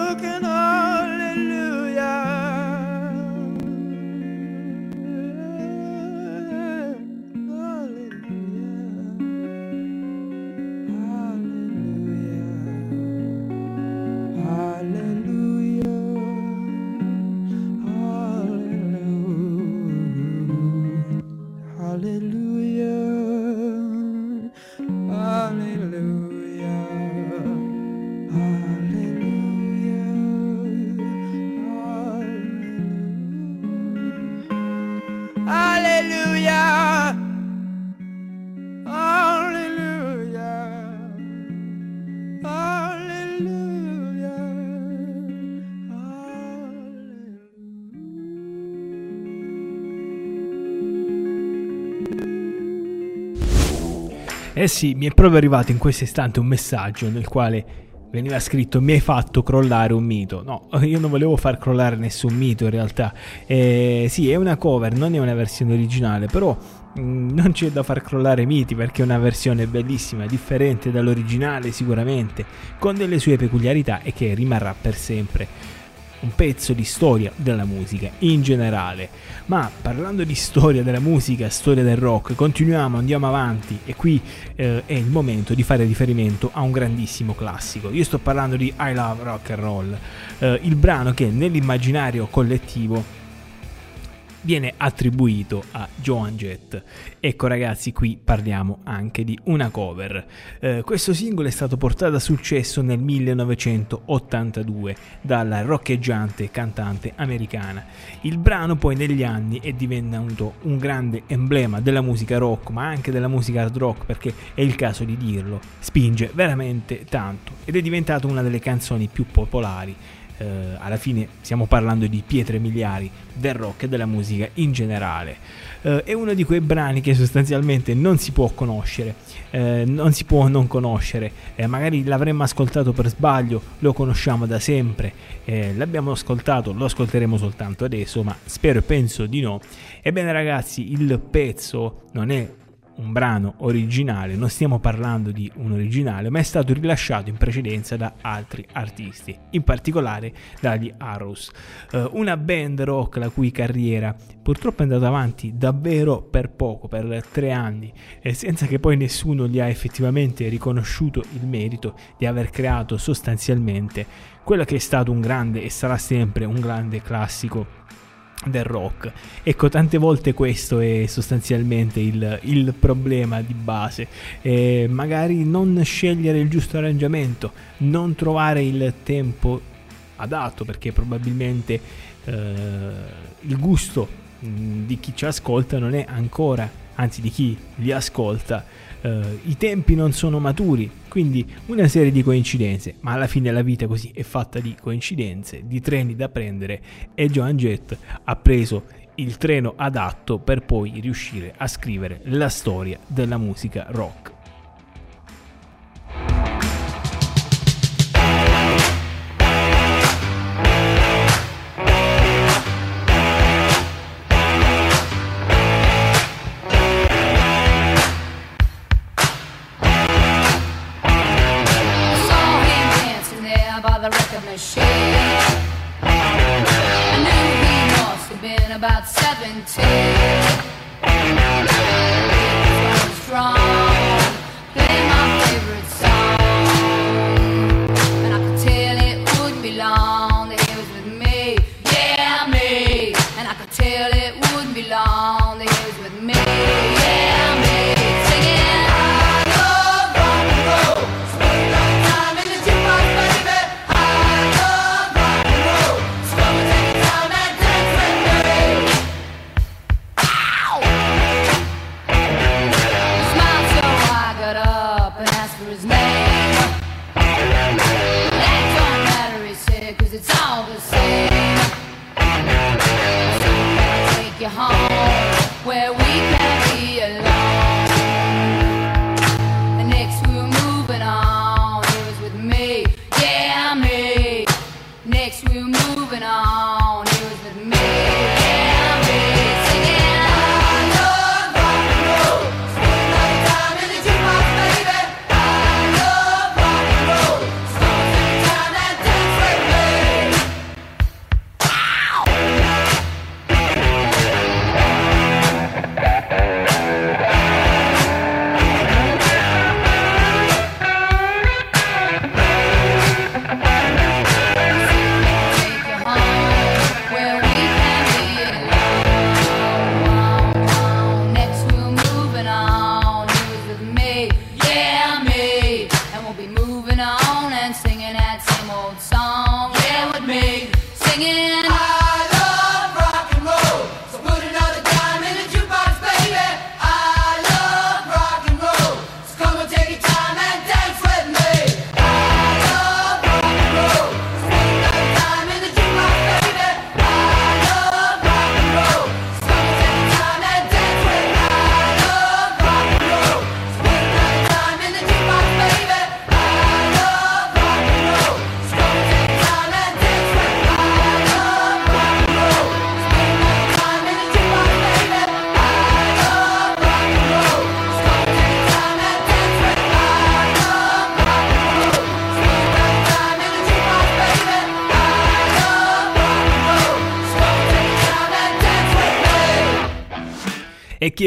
Eh sì, mi è proprio arrivato in questo istante un messaggio nel quale veniva scritto mi hai fatto crollare un mito. No, io non volevo far crollare nessun mito in realtà. Eh, sì, è una cover, non è una versione originale, però mm, non c'è da far crollare miti perché è una versione bellissima, differente dall'originale sicuramente, con delle sue peculiarità e che rimarrà per sempre un pezzo di storia della musica in generale. Ma parlando di storia della musica, storia del rock, continuiamo, andiamo avanti e qui eh, è il momento di fare riferimento a un grandissimo classico. Io sto parlando di I Love Rock and Roll, eh, il brano che nell'immaginario collettivo viene attribuito a Joan Jett. Ecco ragazzi, qui parliamo anche di una cover. Eh, questo singolo è stato portato a successo nel 1982 dalla roccheggiante cantante americana. Il brano poi negli anni è divenuto un grande emblema della musica rock, ma anche della musica hard rock, perché è il caso di dirlo, spinge veramente tanto ed è diventato una delle canzoni più popolari eh, alla fine stiamo parlando di pietre miliari del rock e della musica in generale. Eh, è uno di quei brani che sostanzialmente non si può conoscere, eh, non si può non conoscere, Eh, magari l'avremmo ascoltato per sbaglio, lo conosciamo da sempre, eh, l'abbiamo ascoltato, lo ascolteremo soltanto adesso, ma spero e penso di no. Ebbene ragazzi, il pezzo non è un brano originale, non stiamo parlando di un originale, ma è stato rilasciato in precedenza da altri artisti, in particolare dagli Arrows, eh, una band rock la cui carriera purtroppo è andata avanti davvero per poco, per tre anni, eh, senza che poi nessuno gli ha effettivamente riconosciuto il merito di aver creato sostanzialmente quello che è stato un grande e sarà sempre un grande classico del rock. Ecco, tante volte questo è sostanzialmente il, il problema di base. Eh, magari non scegliere il giusto arrangiamento, non trovare il tempo adatto, perché probabilmente eh, il gusto mh, di chi ci ascolta non è ancora, anzi di chi li ascolta, eh, i tempi non sono maturi, quindi una serie di coincidenze, ma alla fine la vita così è fatta di coincidenze, di treni da prendere e Joan Jett ha preso il treno adatto per poi riuscire a scrivere la storia della musica rock.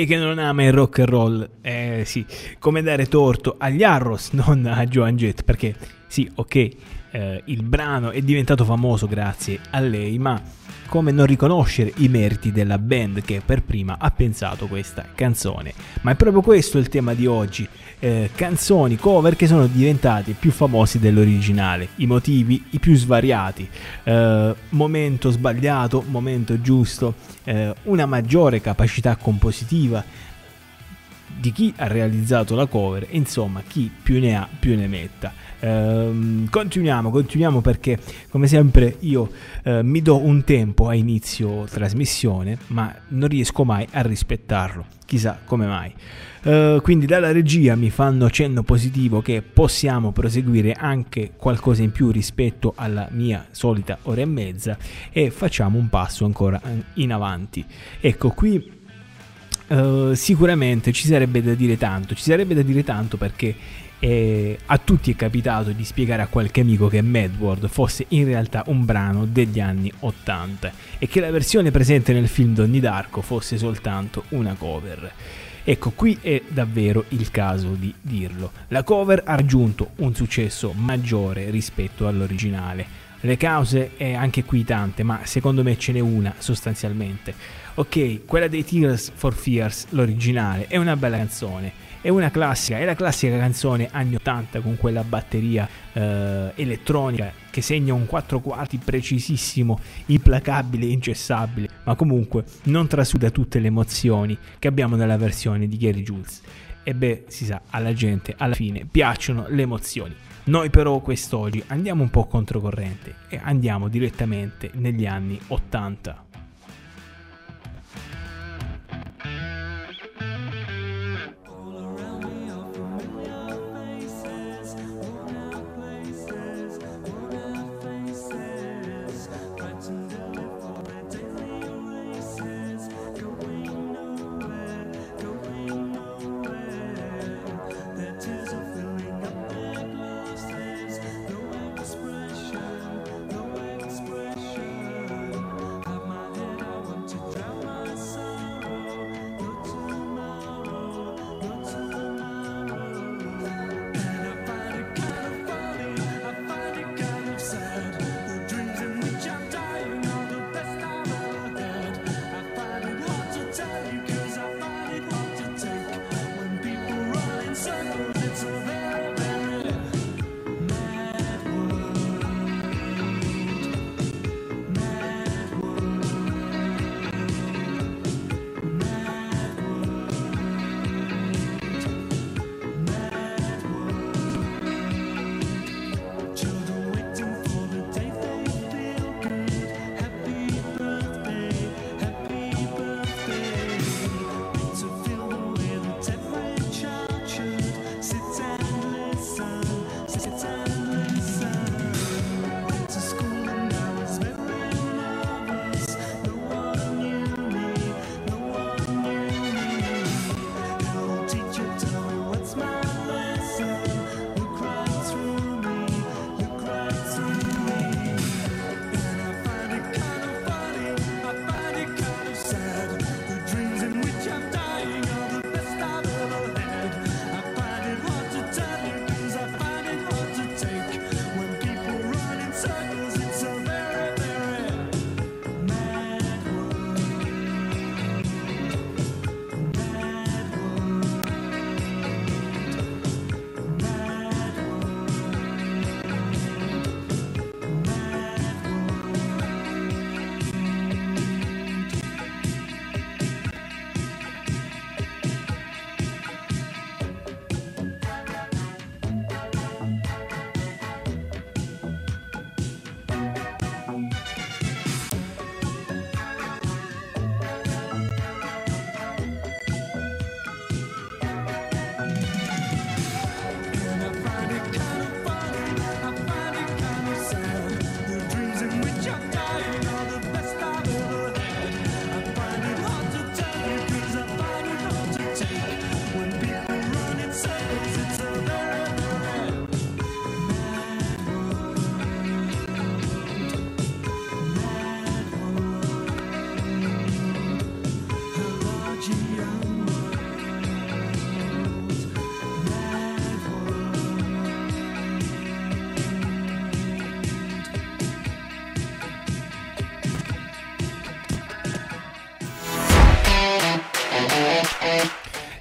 È che non ama il rock and roll? Eh sì, come dare torto agli Arrows, non a Joan Jett, perché sì, ok, eh, il brano è diventato famoso grazie a lei, ma come non riconoscere i meriti della band che per prima ha pensato questa canzone. Ma è proprio questo il tema di oggi, eh, canzoni, cover che sono diventati più famosi dell'originale, i motivi i più svariati, eh, momento sbagliato, momento giusto, eh, una maggiore capacità compositiva, di chi ha realizzato la cover insomma chi più ne ha più ne metta. Ehm, continuiamo, continuiamo perché come sempre io eh, mi do un tempo a inizio trasmissione ma non riesco mai a rispettarlo, chissà come mai. Eh, quindi dalla regia mi fanno cenno positivo che possiamo proseguire anche qualcosa in più rispetto alla mia solita ora e mezza e facciamo un passo ancora in avanti. Ecco qui Uh, sicuramente ci sarebbe da dire tanto, ci sarebbe da dire tanto perché eh, a tutti è capitato di spiegare a qualche amico che Mad World fosse in realtà un brano degli anni 80 e che la versione presente nel film Donnie Darko fosse soltanto una cover. Ecco, qui è davvero il caso di dirlo. La cover ha raggiunto un successo maggiore rispetto all'originale. Le cause è anche qui tante, ma secondo me ce n'è una sostanzialmente. Ok, quella dei Tears for Fears, l'originale, è una bella canzone, è una classica, è la classica canzone anni 80 con quella batteria eh, elettronica che segna un 4 quarti precisissimo, implacabile incessabile, ma comunque non trasuda tutte le emozioni che abbiamo nella versione di Gary Jules. E beh, si sa, alla gente alla fine piacciono le emozioni. Noi però quest'oggi andiamo un po' controcorrente e andiamo direttamente negli anni 80.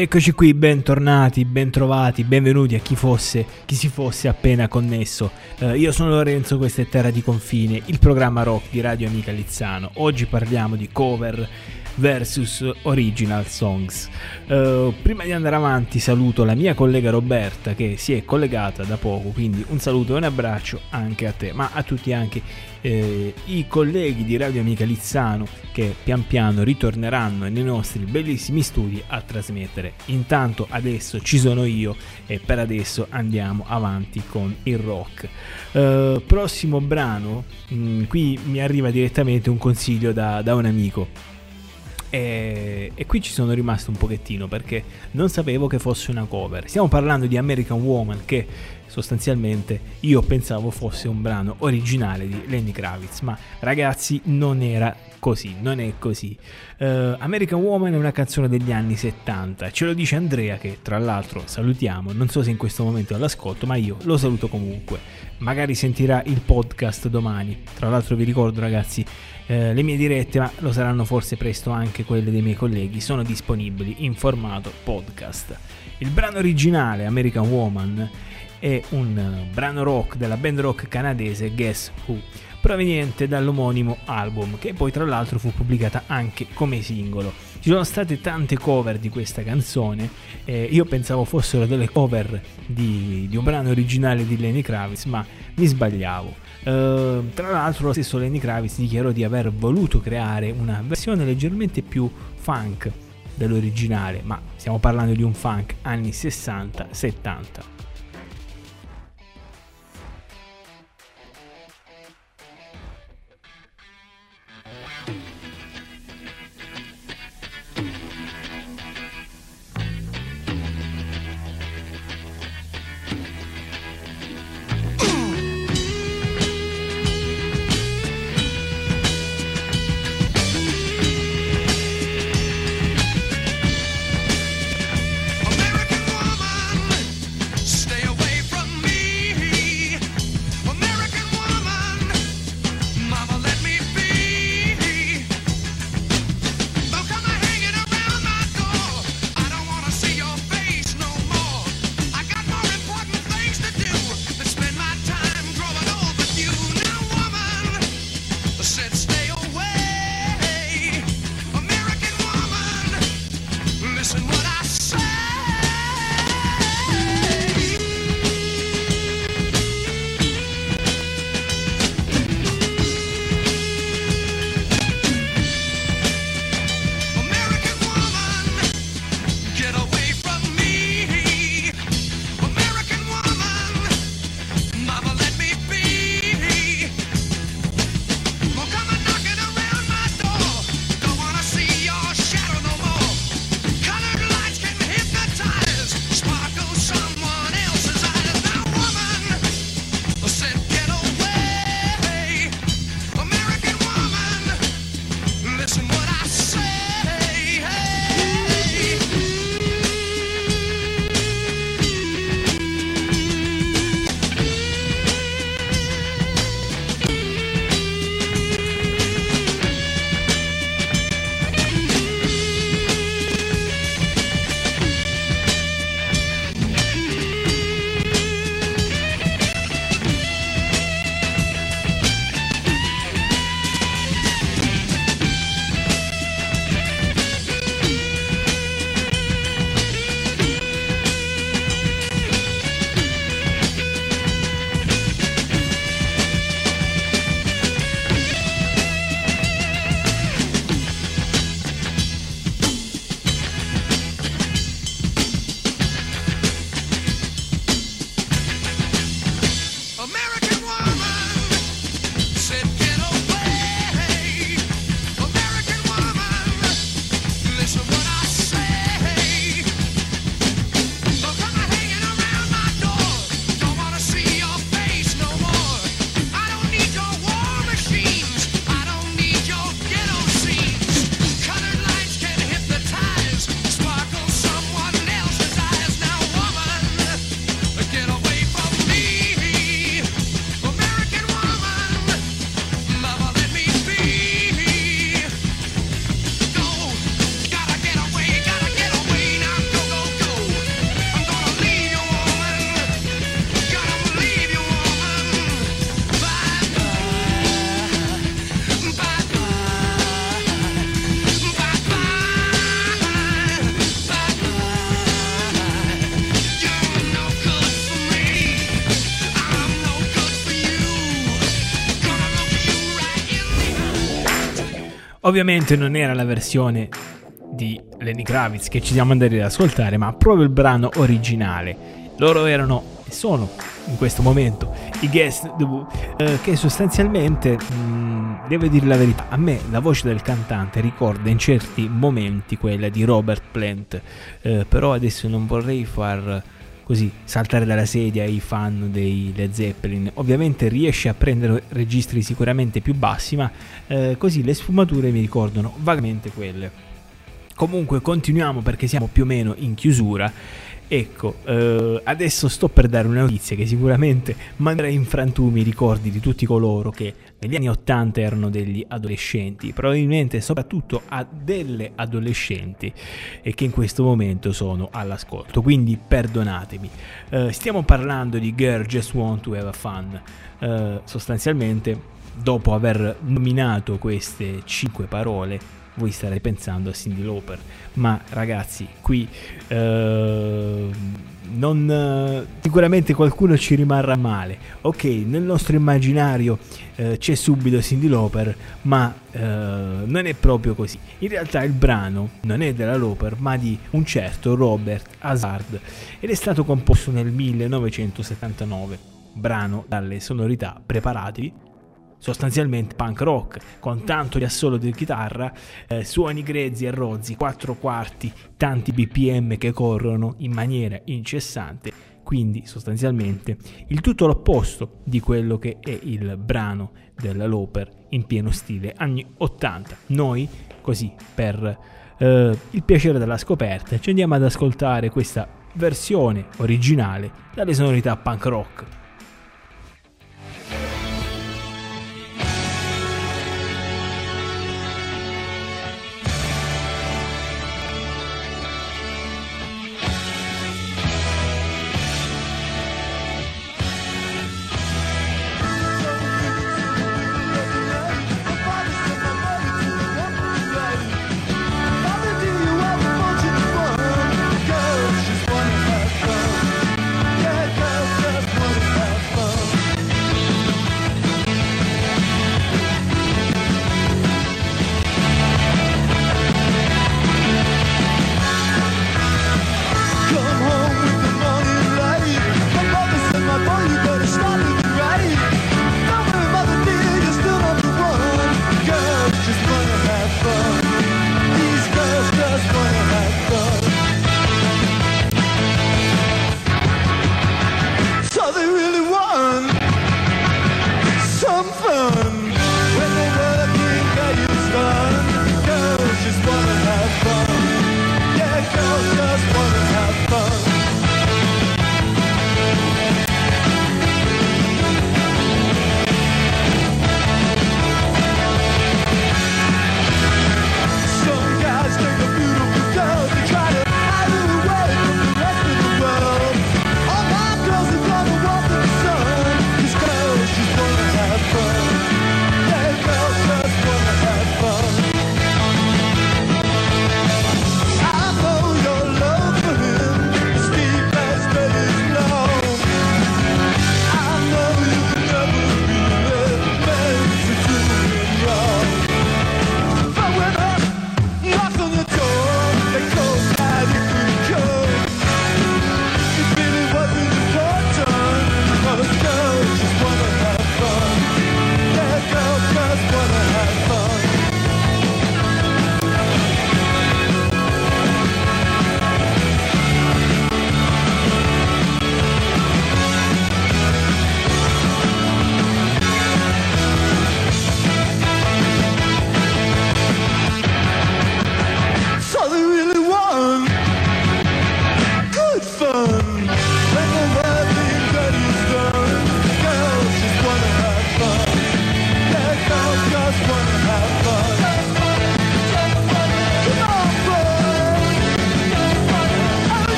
Eccoci qui, bentornati, bentrovati, benvenuti a chi fosse, chi si fosse appena connesso. Eh, io sono Lorenzo, questa è Terra di Confine, il programma rock di Radio Amica Lizzano. Oggi parliamo di cover versus Original Songs. Eh, prima di andare avanti saluto la mia collega Roberta che si è collegata da poco, quindi un saluto e un abbraccio anche a te, ma a tutti anche eh, i colleghi di Radio Amica Lizzano che pian piano ritorneranno nei nostri bellissimi studi a trasmettere. Intanto adesso ci sono io e per adesso andiamo avanti con il rock. Eh, prossimo brano, mh, qui mi arriva direttamente un consiglio da, da un amico. E, e qui ci sono rimasto un pochettino perché non sapevo che fosse una cover. Stiamo parlando di American Woman che sostanzialmente io pensavo fosse un brano originale di Lenny Kravitz, ma ragazzi non era così, non è così. Eh, American Woman è una canzone degli anni 70, ce lo dice Andrea che tra l'altro salutiamo, non so se in questo momento è all'ascolto, ma io lo saluto comunque. Magari sentirà il podcast domani. Tra l'altro vi ricordo ragazzi, eh, le mie dirette, ma lo saranno forse presto anche quelle dei miei colleghi, sono disponibili in formato podcast. Il brano originale, American Woman, è un eh, brano rock della band rock canadese Guess Who, proveniente dall'omonimo album, che poi tra l'altro fu pubblicata anche come singolo. Ci sono state tante cover di questa canzone, eh, io pensavo fossero delle cover di, di un brano originale di Lenny Kravitz, ma mi sbagliavo. Eh, tra l'altro lo stesso Lenny Kravitz dichiarò di aver voluto creare una versione leggermente più funk dell'originale, ma stiamo parlando di un funk anni 60-70. Ovviamente non era la versione di Lenny Kravitz che ci siamo andati ad ascoltare, ma proprio il brano originale. Loro erano e sono in questo momento i Who, eh, che sostanzialmente, mh, devo dire la verità, a me la voce del cantante ricorda in certi momenti quella di Robert Plant, eh, però adesso non vorrei far così saltare dalla sedia i fan dei Led Zeppelin. Ovviamente riesce a prendere registri sicuramente più bassi, ma eh, così le sfumature mi ricordano vagamente quelle. Comunque continuiamo perché siamo più o meno in chiusura. Ecco, eh, adesso sto per dare una notizia che sicuramente manderà in frantumi i ricordi di tutti coloro che negli anni 80 erano degli adolescenti, probabilmente soprattutto a delle adolescenti e che in questo momento sono all'ascolto. Quindi perdonatemi. Eh, stiamo parlando di Girl Just Want to Have a Fun. Eh, sostanzialmente, dopo aver nominato queste cinque parole, voi starete pensando a Cindy Lauper, ma ragazzi, qui eh, non, sicuramente qualcuno ci rimarrà male. Ok, nel nostro immaginario eh, c'è subito Cindy Lauper, ma eh, non è proprio così. In realtà il brano non è della Lauper, ma di un certo Robert Hazard ed è stato composto nel 1979. Brano dalle sonorità preparati sostanzialmente punk rock, con tanto di assolo di chitarra, eh, suoni grezzi e rozzi, quattro quarti, tanti BPM che corrono in maniera incessante, quindi sostanzialmente il tutto l'opposto di quello che è il brano della Loper in pieno stile anni 80. Noi, così per eh, il piacere della scoperta, ci andiamo ad ascoltare questa versione originale dalle sonorità punk rock.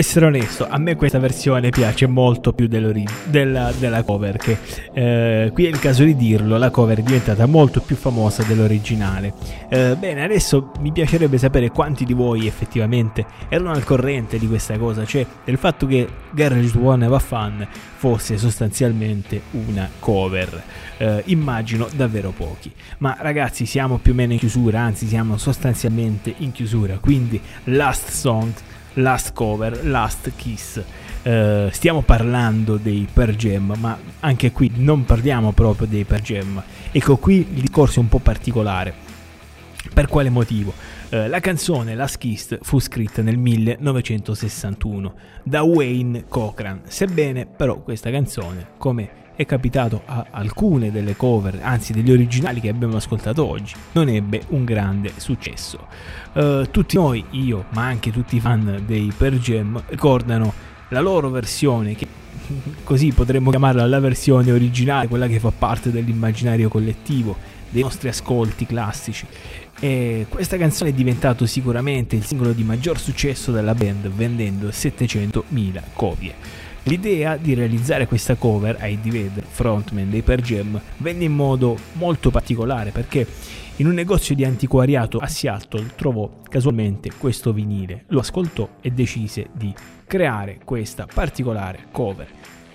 Essere onesto, a me questa versione piace molto più della, della cover, che eh, qui è il caso di dirlo, la cover è diventata molto più famosa dell'originale. Eh, bene, adesso mi piacerebbe sapere quanti di voi effettivamente erano al corrente di questa cosa, cioè del fatto che Garage One Eva Fan fosse sostanzialmente una cover. Eh, immagino davvero pochi. Ma ragazzi, siamo più o meno in chiusura, anzi siamo sostanzialmente in chiusura, quindi last song Last Cover, Last Kiss. Eh, stiamo parlando dei Per Jam, ma anche qui non parliamo proprio dei Per Jam. Ecco qui il discorso è un po' particolare. Per quale motivo? Eh, la canzone Last Kiss fu scritta nel 1961 da Wayne Cochran, sebbene però questa canzone, come è capitato a alcune delle cover, anzi degli originali che abbiamo ascoltato oggi, non ebbe un grande successo. Eh, tutti noi, io, ma anche tutti i fan dei Per Jam, ricordano la loro versione, che così potremmo chiamarla la versione originale, quella che fa parte dell'immaginario collettivo, dei nostri ascolti classici. E questa canzone è diventato sicuramente il singolo di maggior successo della band, vendendo 700.000 copie. L'idea di realizzare questa cover a Eddie Vedder, frontman dei Per Jam, venne in modo molto particolare perché in un negozio di antiquariato a Seattle trovò casualmente questo vinile, lo ascoltò e decise di creare questa particolare cover.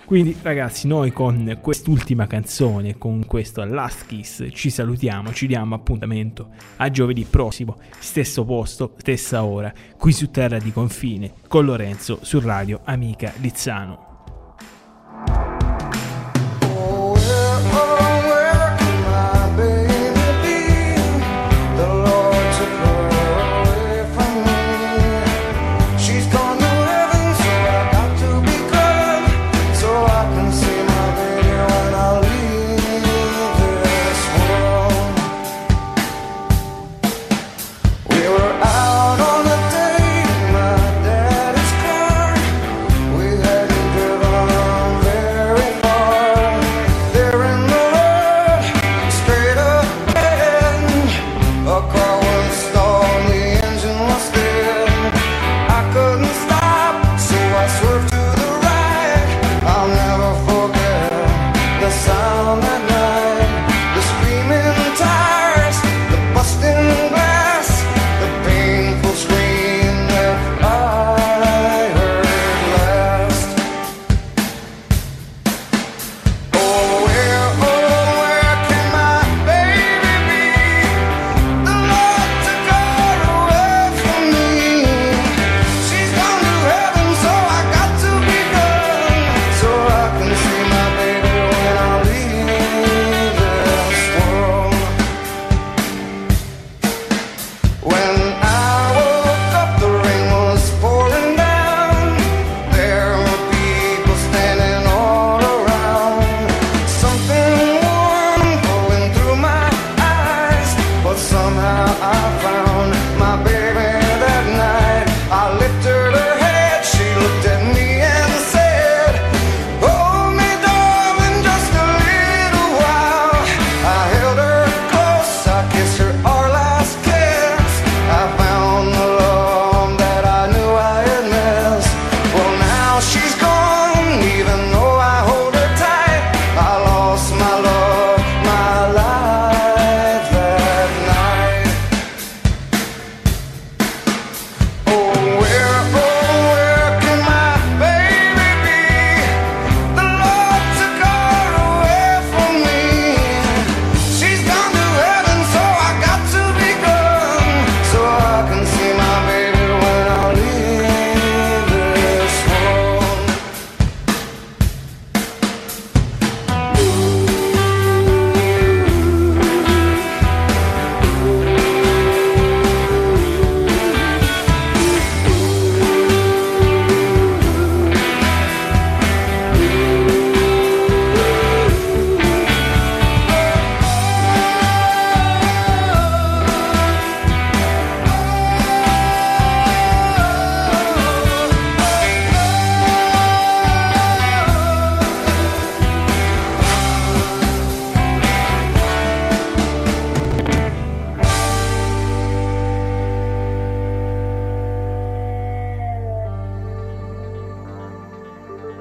Quindi ragazzi, noi con quest'ultima canzone, con questo Last Kiss, ci salutiamo, ci diamo appuntamento a giovedì prossimo, stesso posto, stessa ora, qui su Terra di Confine, con Lorenzo su Radio Amica Lizzano.